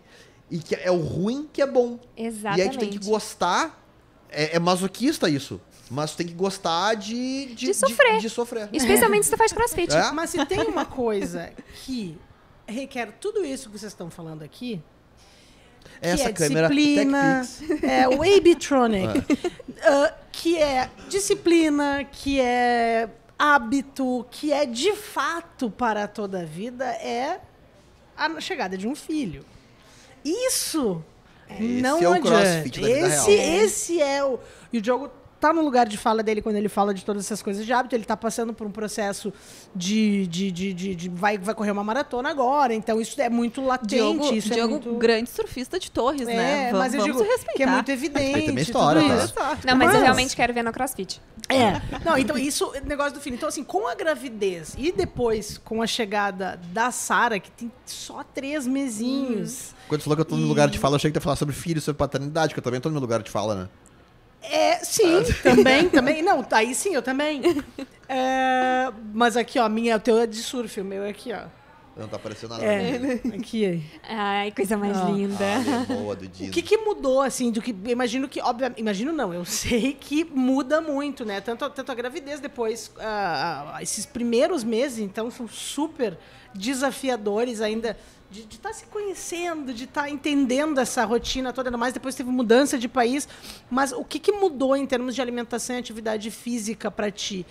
e que é o ruim que é bom. Exatamente. E aí tu tem que gostar. É, é masoquista isso. Mas tu tem que gostar de, de, de sofrer. De, de sofrer. Especialmente se tu faz crossfit. É? Mas se tem uma coisa que requer tudo isso que vocês estão falando aqui. Essa é câmera disciplina, é o Abitronic, uh, que é disciplina, que é hábito, que é de fato para toda a vida, é a chegada de um filho. Isso esse não é o adianta. esse, real. Esse é o. E o Diogo tá no lugar de fala dele quando ele fala de todas essas coisas de hábito. Ele tá passando por um processo de. de, de, de, de vai, vai correr uma maratona agora. Então isso é muito latente. Diogo, isso Diogo é muito... grande surfista de torres, é, né? Mas eu digo que é muito evidente. Tem história, tá? Não, mas, mas, eu realmente quero ver no crossfit. É. Não, então isso, negócio do filho. Então, assim, com a gravidez e depois com a chegada da Sara, que tem só três mesinhos. Hum. Quando você falou que eu tô no lugar de fala, eu achei que ia falar sobre filho, sobre paternidade, que eu também tô no lugar de fala, né? É, sim, também, também. Não, aí sim, eu também. É, mas aqui, ó, minha, o teu é de surf, o meu é aqui, ó. Não tá aparecendo nada. É, aqui. Ai, coisa mais ah. linda. Ah, boa do O que, que mudou, assim, do que. Imagino que, obviamente. Imagino não, eu sei que muda muito, né? Tanto, tanto a gravidez depois. Uh, esses primeiros meses, então, são super desafiadores ainda de estar tá se conhecendo, de estar tá entendendo essa rotina toda, ainda mais depois teve mudança de país. Mas o que, que mudou em termos de alimentação e atividade física para ti?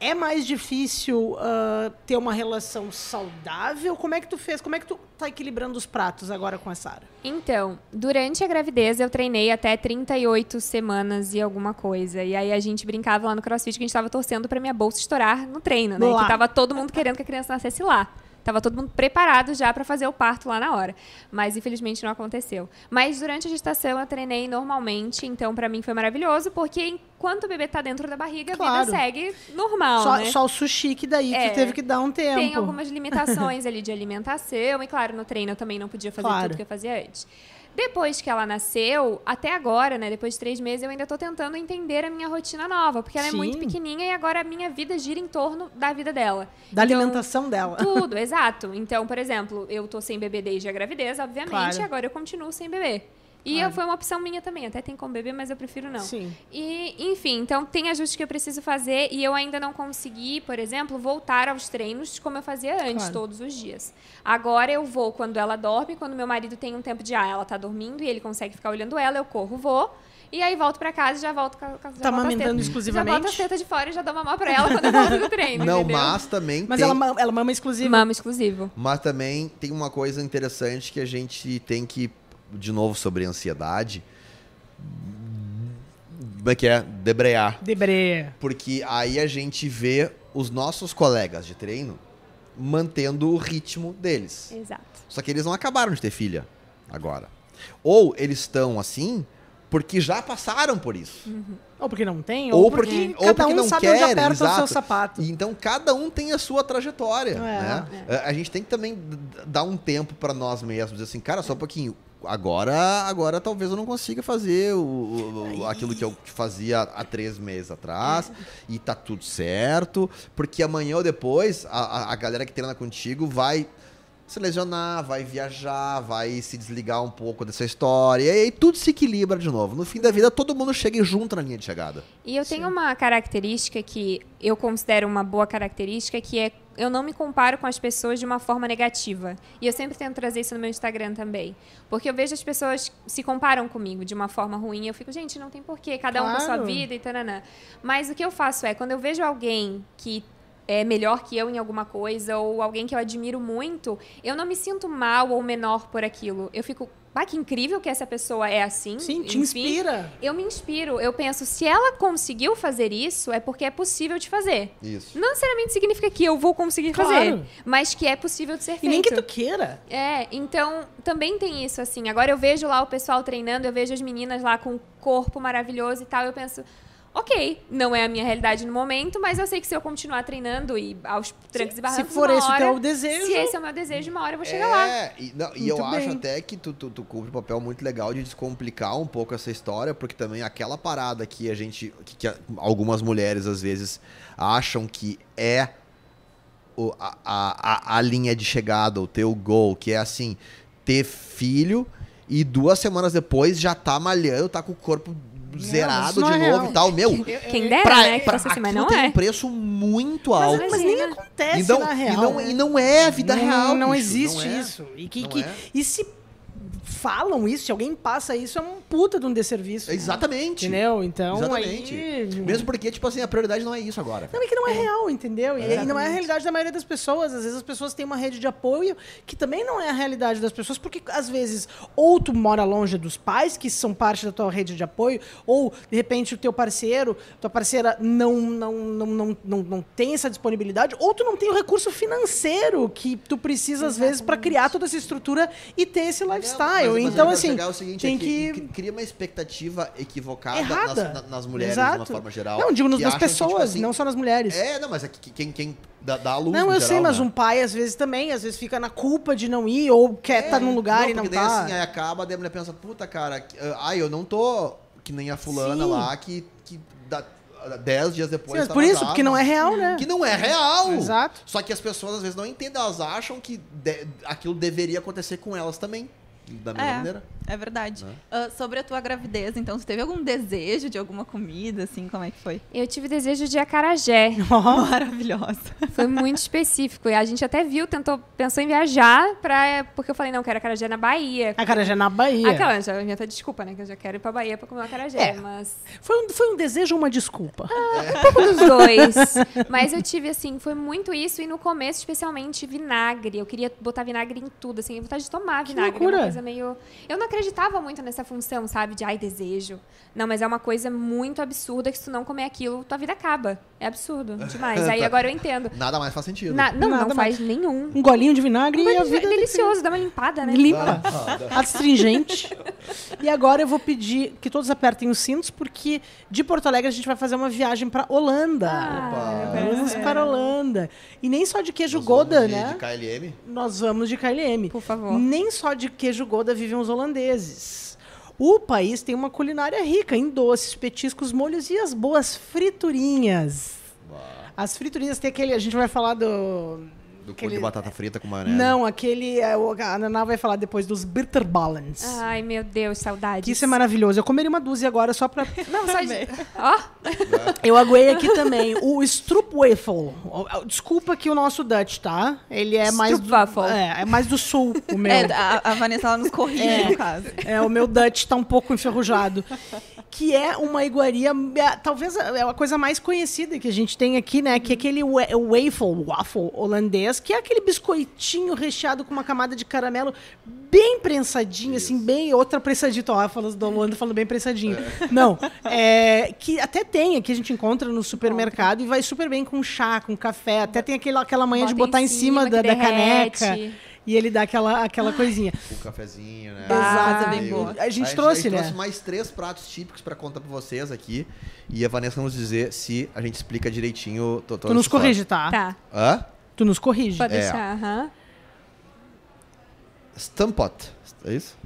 É mais difícil uh, ter uma relação saudável? Como é que tu fez? Como é que tu tá equilibrando os pratos agora com a Sara? Então, durante a gravidez eu treinei até 38 semanas e alguma coisa. E aí a gente brincava lá no CrossFit que a gente estava torcendo para minha bolsa estourar no treino, né? Que tava todo mundo querendo que a criança nascesse lá. Tava todo mundo preparado já para fazer o parto lá na hora. Mas infelizmente não aconteceu. Mas durante a gestação eu treinei normalmente, então para mim foi maravilhoso, porque enquanto o bebê tá dentro da barriga, Claro. a vida segue normal, Só, né? só o sushi que daí É. tu teve que dar um tempo. Tem algumas limitações ali de alimentação, e claro, no treino eu também não podia fazer Claro. tudo que eu fazia antes. Depois que ela nasceu, até agora, né, depois de três meses, eu ainda tô tentando entender a minha rotina nova, porque ela Sim. é muito pequenininha e agora a minha vida gira em torno da vida dela. Da Então, alimentação dela. Tudo, exato. Então, por exemplo, eu tô sem bebê desde a gravidez, obviamente, Claro. e agora eu continuo sem bebê. E Claro. foi uma opção minha também, até tem como bebê, mas eu prefiro não. Sim. E, enfim, então tem ajustes que eu preciso fazer e eu ainda não consegui, por exemplo, voltar aos treinos como eu fazia antes, Claro. todos os dias. Agora eu vou quando ela dorme, quando meu marido tem um tempo de ah, ela tá dormindo e ele consegue ficar olhando ela, eu corro, vou. E aí volto pra casa e já volto com a, a- já Tá amamentando exclusivamente? Já boto as tetas de fora e já dou mamar pra ela quando eu volto do treino, Não, entendeu? mas também Mas tem... ela, ela mama exclusiva. Mama exclusivo. Mas também tem uma coisa interessante que a gente tem que, de novo, sobre ansiedade. Como é que é? Debrear. Debre. Porque aí a gente vê os nossos colegas de treino mantendo o ritmo deles. Exato. Só que eles não acabaram de ter filha agora. Ou eles estão assim porque já passaram por isso. Ou porque não tem, Ou ou porque, porque- ou cada porque um não sabe onde querem, aperta o seu sapato. E então cada um tem a sua trajetória, É, né? A- A gente tem que também dar um tempo pra nós mesmos, dizer assim, cara, só um pouquinho. Agora, agora talvez eu não consiga fazer o, o- aquilo que eu fazia há três meses atrás e tá tudo certo, porque amanhã ou depois a, a- a galera que treina contigo vai se lesionar, vai viajar, vai se desligar um pouco dessa história e aí tudo se equilibra de novo. No fim da vida todo mundo chega junto na linha de chegada. E eu tenho uma característica que eu considero uma boa característica, que é eu não me comparo com as pessoas de uma forma negativa. E eu sempre tento trazer isso no meu Instagram também. Porque eu vejo as pessoas se comparam comigo de uma forma ruim. e Eu fico, gente, não tem porquê, cada um com a sua Claro. vida e tananã. Mas o que eu faço é, quando eu vejo alguém que é melhor que eu em alguma coisa, ou alguém que eu admiro muito, eu não me sinto mal ou menor por aquilo. Eu fico, ah, que incrível que essa pessoa é assim. Sim, te enfim. inspira. Eu me inspiro, eu penso, se ela conseguiu fazer isso, é porque é possível de fazer. Isso. Não necessariamente significa que eu vou conseguir Claro. fazer, mas que é possível de ser E feito. nem que tu queira. É, então também tem isso assim. Agora eu vejo lá o pessoal treinando, eu vejo as meninas lá com um corpo maravilhoso e tal, eu penso, ok, não é a minha realidade no momento, mas eu sei que se eu continuar treinando e aos trancos e barrancos, Se for uma esse o hora, teu desejo. se esse é o meu desejo, uma hora eu vou chegar lá. É, e, não, e eu Muito acho bem. até que tu, tu, tu cumpre um papel muito legal de descomplicar um pouco essa história, porque também aquela parada que a gente. que, que algumas mulheres às vezes acham que é o- a, a, a, a linha de chegada, o teu gol, que é assim, ter filho e duas semanas depois já tá malhando, tá com o corpo zerado não de é novo real. e tal. Meu, Quem dera, pra, né, pra, assim, mas não tem é. um preço muito Mas, alto. mas nem Imagina. acontece E não, na real. e, não, né? e não é a vida não, real. Não bicho, existe não é. isso. E, que, que- é. e se falam isso, se alguém passa isso, é um puta de um desserviço. Exatamente. Entendeu? Então Exatamente. aí. Mesmo porque, tipo assim, a prioridade não é isso agora. Não, é que não é, real, entendeu? E, e não é a Exatamente. realidade da maioria das pessoas. Às vezes as pessoas têm uma rede de apoio que também não é a realidade das pessoas, porque às vezes ou tu mora longe dos pais, que são parte da tua rede de apoio, ou de repente o teu parceiro, tua parceira não, não, não, não, não, não tem essa disponibilidade, ou tu não tem o recurso financeiro que tu precisa às vezes para criar toda essa estrutura e ter esse lifestyle. Mas- mas então, assim, seguinte, tem é que, que. Cri- cria uma expectativa equivocada Errada. nas, na- nas mulheres, de uma Exato. forma geral. Não, digo nas acham que, pessoas, tipo assim, não só nas mulheres. É, não, mas é que quem, quem dá, dá a luz Não, eu geral, sei, mas né? um pai às vezes também, às vezes fica na culpa de não ir, ou quer estar num lugar e não daí, tá. assim, aí acaba, daí a mulher pensa, puta, cara, ah, ai, eu não tô que nem a fulana Sim. lá, que, que dá, dez dias Sim, depois mas tá por isso, porque não é real, né? Que não é real. Exato. Só que as pessoas às vezes não entendem, elas acham que de- aquilo deveria acontecer com elas também. Da mesma É. maneira. É verdade. Né? Ah, sobre a tua gravidez, então, você teve algum desejo de alguma comida, assim, como é que foi? Eu tive desejo de acarajé. Maravilhosa. Foi muito específico. E a gente até viu, tentou, pensou em viajar pra. Porque eu falei, não, quero acarajé na Bahia. A cara já é na Bahia. Aquela, já inventa desculpa, né? Que eu já quero ir pra Bahia pra comer um acarajé. É. Mas. Foi, um, foi um desejo ou uma desculpa? Um pouco dos dois. Mas eu tive, assim, foi muito isso. E no começo, especialmente, vinagre. Eu queria botar vinagre em tudo, assim. Vontade de tomar Que vinagre. loucura. Meio. Eu não acreditava muito nessa função, sabe? De ai, desejo. Não, mas é uma coisa muito absurda que se tu não comer aquilo, tua vida acaba. É absurdo demais. Aí agora eu entendo. Nada mais faz sentido. Na- não, Nada não faz nenhum. Um golinho de vinagre e a vida é delicioso, dá uma limpada, né? limpa, astringente. E agora eu vou pedir que todos apertem os cintos, porque de Porto Alegre a gente vai fazer uma viagem para Holanda. Ah, Vamos para a Holanda. E nem só de queijo Nós vamos Gouda, de, né? De KLM. Nós vamos de KLM. Por favor. Nem só de queijo Gouda vivem os holandeses. O país tem uma culinária rica em doces, petiscos, molhos e as boas friturinhas. As friturinhas tem aquele. A gente vai falar do. Do Aquele- cor de batata frita com maionese. Não, aquele. é, A Naná vai falar depois dos bitterballens. Ai, meu Deus, saudades. Que isso é maravilhoso. Eu comeria uma dúzia agora só pra. Não, só de... Ó, Eu aguei aqui também. O Stroopwafel. Desculpa que o nosso Dutch, tá? Ele é mais. Do, é, é mais do sul, o meu. É, a, a Vanessa ela nos corrige, É. no caso. É, o meu Dutch tá um pouco enferrujado. Que é uma iguaria, é, talvez é a coisa mais conhecida que a gente tem aqui, né? Que é aquele wa- waffle, waffle holandês, que é aquele biscoitinho recheado com uma camada de caramelo bem prensadinho, assim, bem. Outra prensadinha, ó, falando da Holanda falando bem prensadinho. Não, é, que até tem, aqui a gente encontra no supermercado e vai super bem com chá, com café. Até tem aquela, aquela manha de Bota botar em em cima, cima, da, que da caneca. E ele dá aquela, aquela coisinha. Com cafezinho, né? Exato, é bem boa. A gente trouxe, né? trouxe mais três pratos típicos pra contar pra vocês aqui. E a Vanessa nos dizer se a gente explica direitinho. to- Tu todas nos corrige, tá? tá. Hã? Tu nos corrige. Pode É. deixar, aham. Stampot. É isso?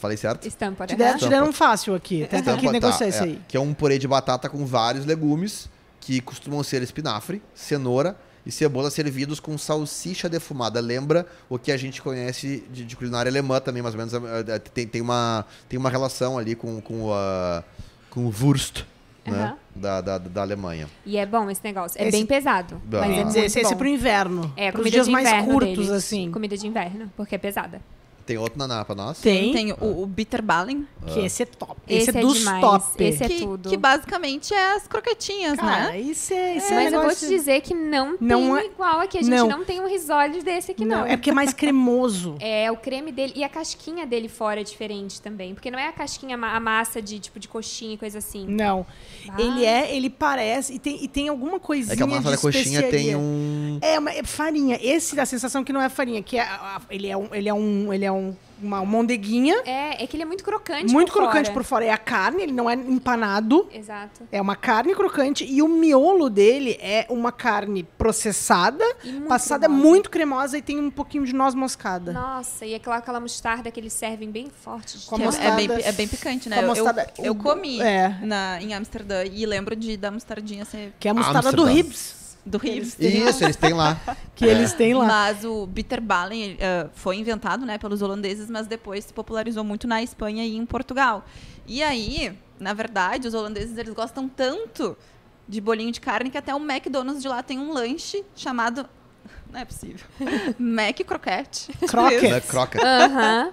Falei certo? Estampa, Te né? deram, te deram um fácil aqui. Tem, tem que Stampot, negociar tá, isso é, aí. Que é um purê de batata com vários legumes, que costumam ser espinafre, cenoura e cebola servidos com salsicha defumada. Lembra o que a gente conhece de, de culinária alemã também, mais ou menos. eh, eh, Tem, tem, uma, tem uma relação ali com, com, a, com o Wurst, né? Aham. Da, da, da Alemanha. E é bom esse negócio. É Esse- bem pesado, Dá. mas é muito Esse, esse é pro inverno. É, comida dias de mais inverno curtos, deles. assim. Comida de inverno, porque é pesada. Tem outro naná pra nós? Tem, Tem o, o Bitterballen, que esse é top. Esse, Esse é é dos demais. top. Esse é que, tudo. que basicamente é as croquetinhas, Cara, né? isso é, isso é Mas eu vou te dizer que não, Não tem é- igual aqui. A gente não. não, tem um risole desse aqui, não. Não, é porque é mais cremoso. É, o creme dele e a casquinha dele fora é diferente também. Porque não é a casquinha, a massa de tipo de coxinha e coisa assim. Não. Ah. Ele é, ele parece. E tem, e tem alguma coisinha. É que a massa de da coxinha tem um. É, uma, é farinha. Esse dá a sensação que não é farinha, que é, ele é um, ele é um, ele é um, uma mondeguinha, É, é que ele é muito crocante muito por crocante fora. por fora. É a carne, ele não é empanado. Exato. É uma carne crocante e o miolo dele é uma carne processada, muito passada cremosa. muito cremosa e tem um pouquinho de noz moscada. Nossa, e aquela, aquela mostarda que eles servem bem forte. Com é- tomate. é, bem, mostarda- é bem picante, né? com a Eu, mostarda- eu, eu o- comi é. na, em Amsterdã e lembro de da mostardinha ser Que é a mostarda do Amsterdam. Ribs. Do têm, Isso, eles têm lá. que eles têm lá. Mas o Bitterballen ele, ah, foi inventado né, pelos holandeses, mas depois se popularizou muito na Espanha e em Portugal. E aí, na verdade, os holandeses eles gostam tanto de bolinho de carne que até o McDonald's de lá tem um lanche chamado. Não é possível. Mac Croquette. Croquette. Aham.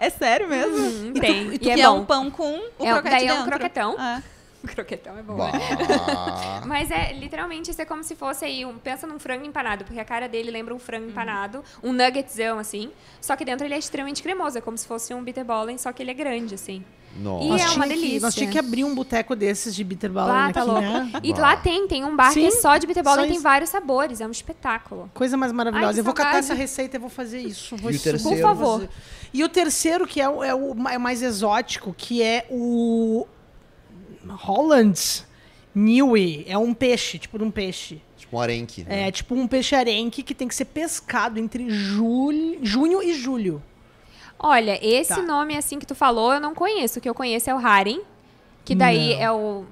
É sério mesmo? Hum, tem. E tu e é bom. um pão com o É, croquete daí é um dentro. croquetão. É. Croquetão é bom, Bah. né? Mas é, literalmente, isso é como se fosse aí, um, pensa num frango empanado, porque a cara dele lembra um frango empanado, um nuggetsão, assim, só que dentro ele é extremamente cremoso, é como se fosse um bitterballen, só que ele é grande, assim. Nossa. E Nós é uma que- delícia. nós tínhamos que abrir um boteco desses de bitterballen aqui, tá louco. né? E Bah. lá tem, tem um bar que é Sim, só de bitterballen, tem vários sabores, é um espetáculo. Coisa mais maravilhosa. Ai, que eu vou catar essa receita e vou fazer isso. Vou E o isso- terceiro? Por favor. fazer. E o terceiro, que é o, é o é mais exótico, que é o Hollands Nieuwe. É um peixe, tipo de um peixe. Tipo um arenque. né? É tipo um peixe arenque que tem que ser pescado entre julho, junho e julho. Olha, esse Tá. nome assim que tu falou, eu não conheço. O que eu conheço é o Haring, que daí Não. é o,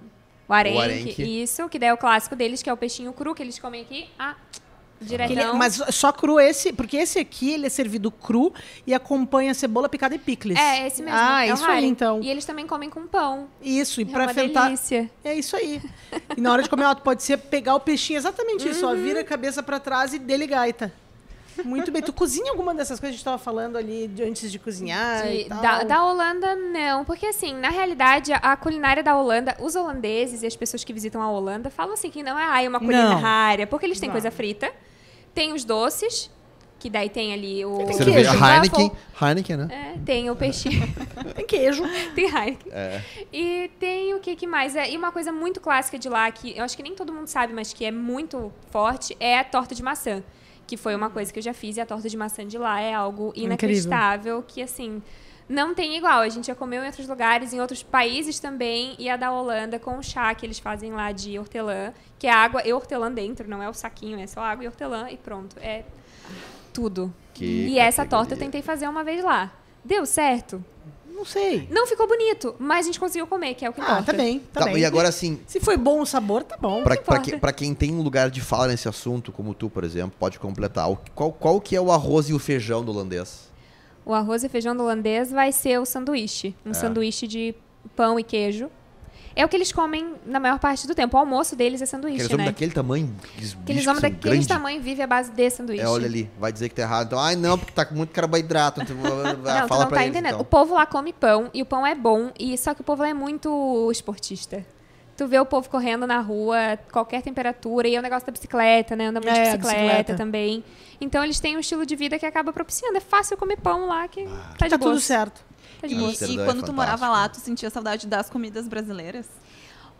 o arenque, arenque. Isso, que daí é o clássico deles, que é o peixinho cru que eles comem aqui. Ah, diretão. Ele- mas só cru esse, porque esse aqui ele é servido cru e acompanha cebola picada e picles. É, esse mesmo. Ah, é isso aí então. E eles também comem com pão. Isso, e É pra uma enfrentar. delícia. É isso aí. E na hora de comer, ó, pode ser pegar o peixinho, exatamente isso, ó, Uhum. vira a cabeça pra trás e dele gaita. Muito bem. Tu cozinha alguma dessas coisas que a gente tava falando ali de- antes de cozinhar De- da, da Holanda, não. Porque, assim, na realidade, a, culinária da Holanda, os holandeses e as pessoas que visitam a Holanda falam assim que não é ai, uma culinária, porque eles têm Não. coisa frita, tem os doces, Que daí tem ali o. Tem Cerveja queijo. Heineken, Waffle. Heineken, né? É, tem o peixinho. Tem queijo. tem Heineken. É. E tem o que, que mais? É, e uma coisa muito clássica de lá, que eu acho que nem todo mundo sabe, mas que é muito forte, é a torta de maçã. Que foi uma coisa que eu já fiz, e a torta de maçã de lá é algo inacreditável, que assim. Não tem igual. A gente já comeu em outros lugares, em outros países também. E a da Holanda com o chá que eles fazem lá de hortelã, que é água e hortelã dentro, não é o saquinho, é só água e hortelã e pronto. É tudo. Que e essa torta eu categoria. tentei fazer uma vez lá. Deu certo? Não sei. Não ficou bonito, mas a gente conseguiu comer, que é o que Ah, importa. tá bem, tá, Tá, bem. e agora assim, Se foi bom o sabor, tá bom. Pra, pra, que- pra quem tem um lugar de fala nesse assunto, como tu, por exemplo, pode completar. O- Qual, qual que é o arroz e o feijão do holandês? O arroz e feijão do holandês vai ser o sanduíche. Um É. sanduíche de pão e queijo. É o que eles comem na maior parte do tempo. O almoço deles é sanduíche, Aqueles homens né? daquele tamanho, aqueles homens daquele grandes. tamanho vivem à base de sanduíche. É, olha ali, vai dizer que tá errado. Então, ai não, porque tá com muito carboidrato. Então, Não, tu fala não pra tá eles, entendendo. então. O povo lá come pão e o pão é bom, e só que o povo lá é muito esportista. Tu vê o povo correndo na rua, qualquer temperatura, e é o negócio da bicicleta, né? Anda muito É, de a bicicleta, bicicleta. também. Então eles têm um estilo de vida que acaba propiciando. É fácil comer pão lá, que tá de Tá boa. tudo certo. Tá de E, e é quando tu morava lá, tu sentia saudade das comidas brasileiras?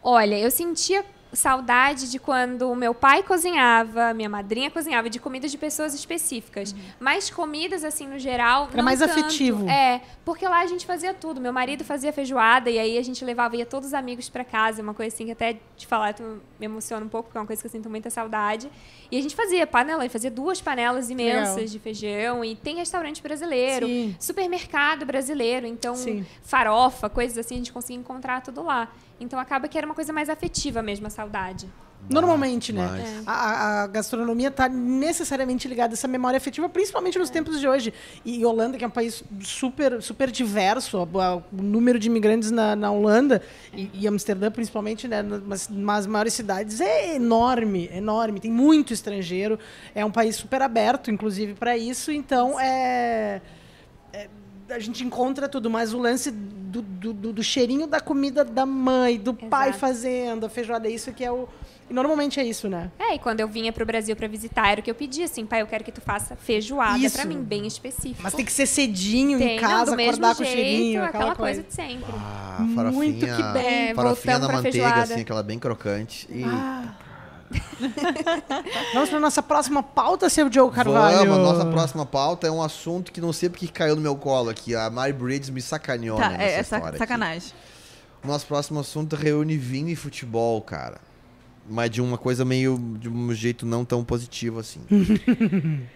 Olha, eu sentia saudade de quando o meu pai cozinhava, minha madrinha cozinhava, de comidas de pessoas específicas. Mas comidas, assim, no geral. Era mais tanto. afetivo. É, porque lá a gente fazia tudo. Meu marido fazia feijoada e aí a gente levava, ia todos os amigos pra casa. Uma coisa assim que até te falar tu me emociona um pouco, porque é uma coisa que eu sinto muita saudade. E a gente fazia panela, e fazia duas panelas imensas Legal. de feijão. E tem restaurante brasileiro, Sim. supermercado brasileiro. Então, Sim. farofa, coisas assim, a gente conseguia encontrar tudo lá. Então acaba que era uma coisa mais afetiva mesmo, a saudade. Normalmente, né? Mas- A, a- gastronomia tá necessariamente ligada a essa memória afetiva, principalmente nos tempos de hoje. E Holanda, que é um país super, super diverso, o número de imigrantes na, na Holanda e, e Amsterdã, principalmente, né, nas, nas maiores cidades, é enorme, enorme. Tem muito estrangeiro. É um país super aberto, inclusive, para isso. Então, é a gente encontra tudo, mas o lance do, do, do- do cheirinho da comida da mãe, do pai Exato. fazendo, a feijoada, isso que é o. E normalmente é isso, né? É, e quando eu vinha pro Brasil pra visitar, era o que eu pedia, assim, pai, eu quero que tu faça feijoada Isso. pra mim, bem específico. Mas tem que ser cedinho em Tem, não, casa, mesmo acordar com o jeito, cheirinho, aquela, aquela coisa. coisa. de sempre. Ah, Muito farofinha, que bem. É, farofinha na pra manteiga, feijoada. assim, aquela bem crocante. E... Ah. Vamos para nossa próxima pauta, seu Diogo Carvalho. Vamos, nossa próxima pauta é um assunto que não sei porque caiu no meu colo aqui. A Mary Bridges me sacaneou Tá, nessa é, é sac- aqui. sacanagem. O nosso próximo assunto reúne vinho e futebol, cara. Mas de uma coisa meio. de um jeito não tão positivo assim.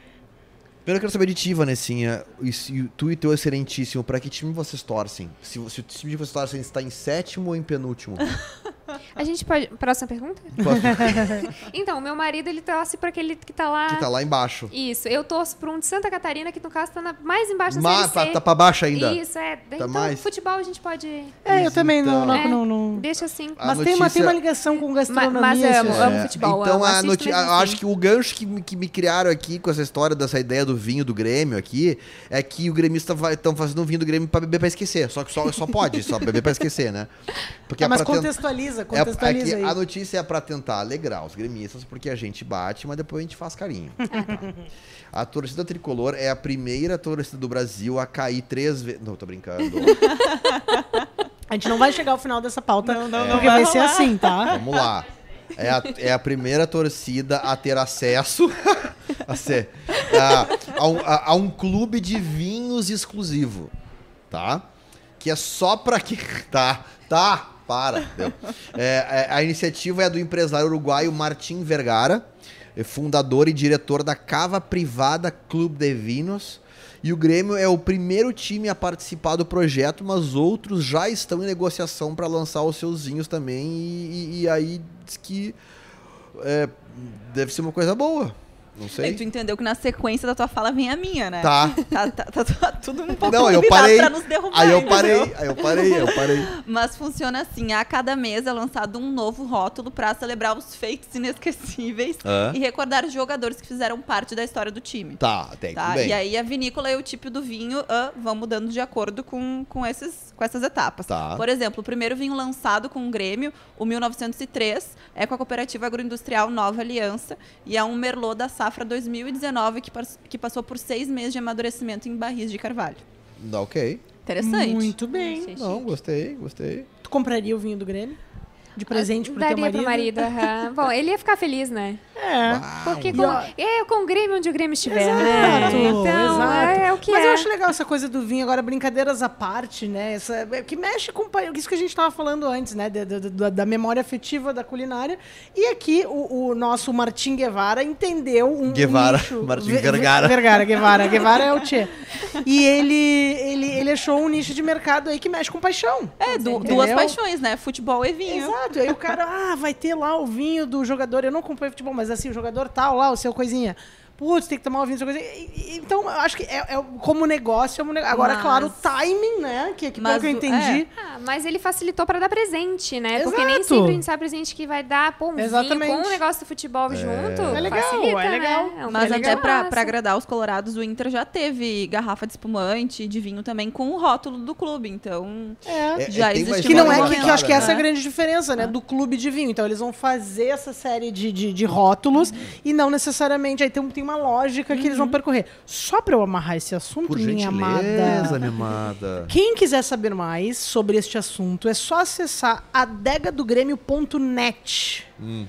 Primeiro eu quero saber de ti, Vanessinha. E tu e teu excelentíssimo, pra que time vocês torcem? Se, se o time que vocês torcem está em sétimo ou em penúltimo? A gente pode. Próxima pergunta? Então, o meu marido, ele torce pra aquele que tá lá. que tá lá embaixo. Isso, eu torço pra um de Santa Catarina, que no caso tá na- mais embaixo da Ma, Série C. tá pra baixo ainda. Isso, é. então, mais? futebol a gente pode. É, eu Mas também não, então- não, É. não, não- Deixa assim. A Mas tem, uma, tem notícia- uma ligação com gastronomia. mas esse amo, assunto. amo futebol, Então, amo, a noti- mesmo eu acho que o gancho que, me- que me criaram aqui com essa história dessa ideia do vinho do Grêmio aqui é que o gremista estão fazendo um vinho do Grêmio pra beber pra esquecer. Só que só, só pode, só beber pra esquecer, né? Porque Ah, mas pra ten- contextualiza, é, é contextualiza que aí. a notícia é pra tentar alegrar os gremistas, porque a gente bate, mas depois a gente faz carinho. a torcida tricolor é a primeira torcida do Brasil a cair três vezes. Não, tô brincando. A gente não vai chegar ao final dessa pauta, Não, não, não porque vai vai ser assim, tá? Vamos lá. É a, é a primeira torcida a ter acesso a, ser, a, a um, a- a um clube de vinhos exclusivo, tá? Que é só pra que... Tá, tá, para. É, é, a iniciativa é do empresário uruguaio Martim Vergara, é fundador e diretor da Cava Privada Clube de Vinhos. E o Grêmio é o primeiro time a participar do projeto, mas outros já estão em negociação para lançar os seus vinhos também. E, e- e aí diz que é, deve ser uma coisa boa. Não E sei. tu entendeu que na sequência da tua fala vem a minha, né? Tá. Tá, tá, tá- tá tudo um pouco Não, eu parei. pra nos derrubar. Aí eu entendeu? parei, aí eu parei, eu parei. Mas funciona assim: a cada mês é lançado um novo rótulo pra celebrar os feitos inesquecíveis Hã? e recordar os jogadores que fizeram parte da história do time. Tá, até aí Tá? bem. E aí a vinícola e o tipo do vinho ah, vão mudando de acordo com, com, esses, com essas etapas. Tá. Por exemplo, o primeiro vinho lançado com o Grêmio, o 1903, é com a cooperativa agroindustrial Nova Aliança e é um Merlot da safra 2019, que, que passou por seis meses de amadurecimento em barris de carvalho. Ok. Interessante. Muito bem. Não, gostei, gostei. Tu compraria o vinho do Grêmio? De presente pro Daria teu marido? pro marido, aham. Bom, ele ia ficar feliz, né? É. Porque com, ó- é com o Grêmio onde o Grêmio estiver, Exato, né? Então, exato. É, é o que Mas é. eu acho legal essa coisa do vinho, agora, brincadeiras à parte, né? Essa, é, que mexe com isso que a gente estava falando antes, né? Da, da- da- memória afetiva da culinária. E aqui o, o nosso Martim Guevara entendeu um, Guevara, nicho. Martim Ve- Ve- Vergara. Vergara, Guevara. Guevara é o Tchê. E ele, ele, ele achou um nicho de mercado aí que mexe com paixão. É, du- Entendeu? duas paixões, né? Futebol e vinho. Exato. Aí o cara, ah, vai ter lá o vinho do jogador. Eu não acompanho futebol, mas assim, o jogador tal lá, o seu coisinha. Putz, tem que tomar o vinho e- Então, eu acho que é, é como negócio. É um negócio. Agora, Mas- claro, o timing, né? Que, que pelo Mas que eu entendi. Ah, mas ele facilitou pra dar presente, né? Porque nem Exato. sempre a gente sabe presente que vai dar, pô, um Exatamente. vinho com o negócio do futebol junto. É legal, facilita, é legal. Né? É um Mas até pra agradar os colorados, o Inter já teve garrafa de espumante, de vinho também, com o rótulo do clube. Então, É. É, já é, uma existe Que não é que, que eu acho que essa é a né? grande diferença, né? Do clube de vinho. Então, eles vão fazer essa série de, de, de rótulos e não necessariamente. Aí tem, tem uma lógica que eles vão percorrer. Só pra eu amarrar esse assunto, Por minha amada. mimada. Quem quiser saber mais sobre este assunto, é só acessar adegadogrêmio.net. Hum.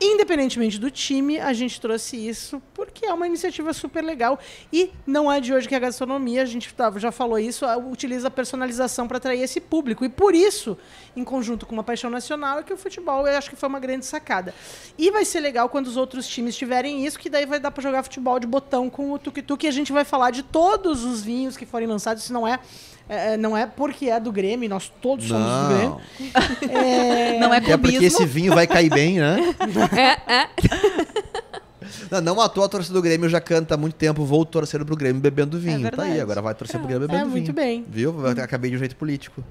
Independentemente do time, a gente trouxe isso porque é uma iniciativa super legal. E não é de hoje que a gastronomia, a gente tava- já falou isso, utiliza a personalização para atrair esse público. E por isso, em conjunto com uma paixão nacional, é que o futebol eu acho que foi uma grande sacada. E vai ser legal quando os outros times tiverem isso, que daí vai dar para jogar futebol de botão com o tuk-tuk. E a gente vai falar de todos os vinhos que forem lançados. Isso não é. É, não é porque é do Grêmio, nós todos somos do Grêmio. Não. É, não é É porque clubismo. esse vinho vai cair bem, né? É, é. Não, não à toa a torcida do Grêmio já canta há muito tempo, vou torcendo pro Grêmio bebendo vinho. tá aí, agora vai torcer pro Grêmio É, bebendo vinho. muito bem. Viu? Acabei de um jeito político.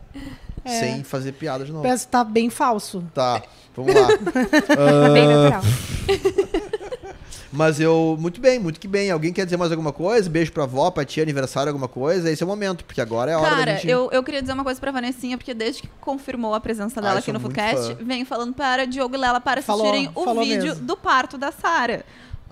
É. Sem fazer piada de novo. Parece que tá bem falso. Tá, vamos lá. Bem Ah, natural. Mas eu, muito bem, muito que bem. Alguém quer dizer mais alguma coisa? Beijo pra avó, pra tia, aniversário, alguma coisa? Esse é o momento, porque agora é a hora da Cara, gente... eu, eu queria dizer uma coisa pra Vanessinha, porque desde que confirmou a presença Ah, dela eu aqui no fã. vem falando para Diogo e Lela para Falou, assistirem o falou vídeo mesmo. do parto da Sara.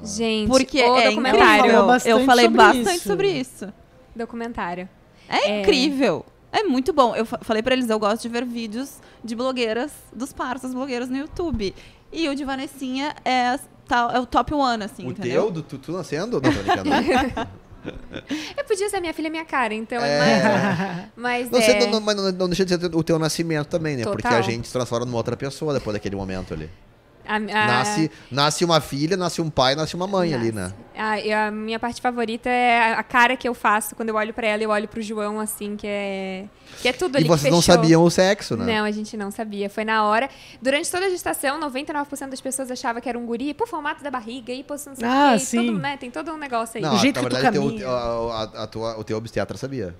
Gente, Porque o é incrível. Eu falei sobre bastante isso. sobre isso. Documentário. É, É. incrível. É muito bom. Eu fa- falei pra eles, eu gosto de ver vídeos de blogueiras, dos partos das blogueiras no YouTube. E o de Vanessinha é, tá- é o top one, assim, O entendeu? teu, do tu, tu nascendo? Não, tô brincando. Eu podia ser minha filha, minha cara, então é, É. mais. Mas Não, é. não, não, mas não, não deixa de ser o teu nascimento também, né? Porque Total. a gente se transforma numa outra pessoa depois daquele momento ali. A- a- Nasce, nasce uma filha, nasce um pai, nasce uma mãe ali, né? A, e a minha parte favorita é a- cara que eu faço quando eu olho pra ela e eu olho pro João, assim, que é. Que é tudo E ali. que vocês não sabiam o sexo, né? Não, a gente não sabia. Foi na hora. Durante toda a gestação, 99% das pessoas achavam que era um guri, por formato da barriga, e por não sei Ah, o quê. sim. Todo, né, tem todo um negócio aí. Do jeito na que tu verdade, teu- a, a- a tua- o teu obstetra sabia.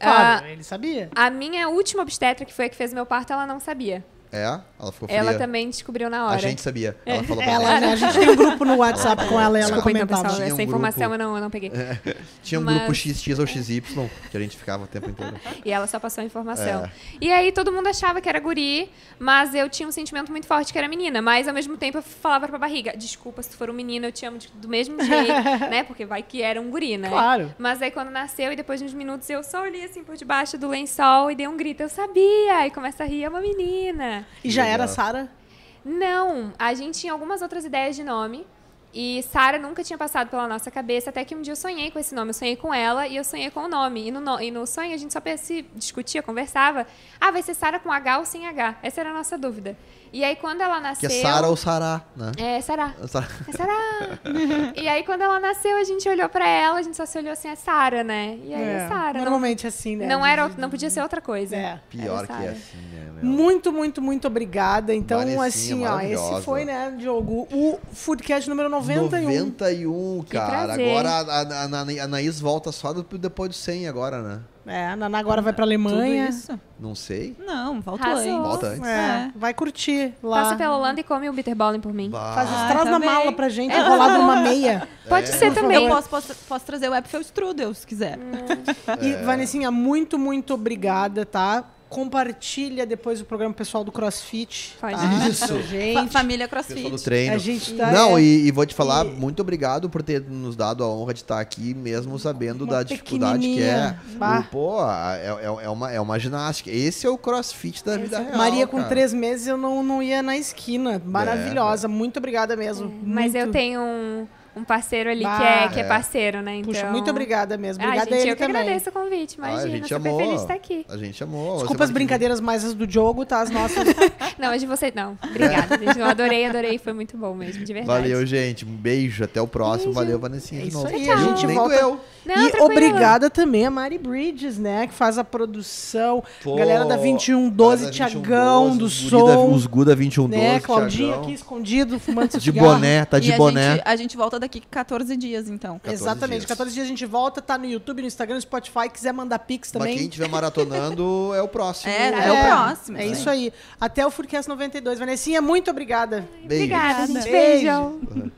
Claro, ele sabia. A minha última obstetra, que foi a que fez meu parto, ela não sabia. É? Ela ficou fria. Ela também descobriu na hora. A gente sabia. Ela falou pra Ela, né, a gente tem um grupo no WhatsApp com ela e ela Desculpa, então, comentava. pessoal, Tinha um essa informação grupo. eu não, eu não peguei. Tinha um Mas- grupo XX ou XY que a gente ficava o tempo inteiro. E ela só passou a informação. É. E aí todo mundo achava que era guri, mas eu tinha um sentimento muito forte que era menina. Mas ao mesmo tempo eu falava pra barriga: desculpa, se tu for um menino, eu te amo de- do mesmo jeito, né? Porque vai que era um guri, né? Claro. Mas aí quando nasceu e depois de uns minutos eu só olhei assim por debaixo do lençol e dei um grito: eu sabia! E começa a rir, é uma menina. E já Legal. era Sara? Não, a gente tinha algumas outras ideias de nome. E Sara nunca tinha passado pela nossa cabeça, até que um dia eu sonhei com esse nome. Eu sonhei com ela e eu sonhei com o nome. E no, no- e no sonho a gente só se discutia, conversava. Ah, vai ser Sara com H ou sem H? Essa era a nossa dúvida. E aí quando ela Que nasceu. é Sara ou Sará, né? É. Sara- É Sara. e aí quando ela nasceu, a gente olhou pra ela, a gente só se olhou assim, é Sara, né? E aí é, Sara. Não, Normalmente assim, né? não era, não podia ser outra coisa. É. Pior que é assim, né? meu? Muito, muito, muito obrigada. Então, assim, ó, esse foi, né, Diogo, o Foodcast número 91. 91, cara. Agora a, a, a, a Anaís volta só depois do 100 agora, né? É, a Naná agora vai pra Tudo Alemanha. isso? Não sei. Não, volta Arrasou. antes. Volta antes. É, É. vai curtir lá. Passa pela Holanda e come o bitterballen por mim. Bah. Faz, Ah, traz na mala pra gente, enrolado numa meia. Pode É. ser Por também. Eu posso, posso, posso trazer o Epfel Strudel, se quiser. E, Vanessinha, muito, muito obrigada, tá? Compartilha depois o programa pessoal do CrossFit. Pode. tá? Isso. Pra Fa- Gente, família Pessoal do CrossFit. treino. a gente tá... Não, é, e, e vou te falar, E- muito obrigado por ter nos dado a honra de estar aqui, mesmo sabendo Uma da dificuldade que é. O- Pô, é, é, é uma, é uma ginástica. Esse é o crossfit da vida real. Maria, com cara. três meses, eu não, não ia na esquina. Maravilhosa. Muito obrigada mesmo. Mas eu Muito- tenho um, um parceiro ali que Bah. é, que é É. parceiro, né? Então... Puxa, muito obrigada mesmo. Ah, Obrigada gente, a ele eu que também. agradeço o convite, Ah, a imagina. gente super amou. feliz de estar aqui. A gente amou. Desculpa as que brincadeiras mais as do Diogo, tá? As nossas. Não, mas de você, não. Obrigada, gente. Eu adorei, adorei. Foi muito bom mesmo, de verdade. Valeu, gente. Um beijo. Até o próximo. Beijo. Valeu, Vanessinha, É isso aí, a gente Nem volta- doeu. Não, e tranquilo. obrigada também a Mari Bridges, né? Que faz a produção. Pô, galera da 2112, galera da Tiagão, 2112, do os guri da- som. Os Guda 2112. né? Claudinho Thiagão. aqui escondido, fumando seu De boné, tá de e a boné. gente, a gente volta daqui 14 dias, então. 14 Exatamente. dias. 14 dias a gente volta, tá no YouTube, no Instagram, no Spotify. Quiser mandar pix Mas também. quem estiver maratonando é o próximo. É, é o próximo. É sim. isso aí. Até o Foodcast 92. Vanessinha, muito obrigada. Beijo. Obrigada, gente. Beijo. Beijo.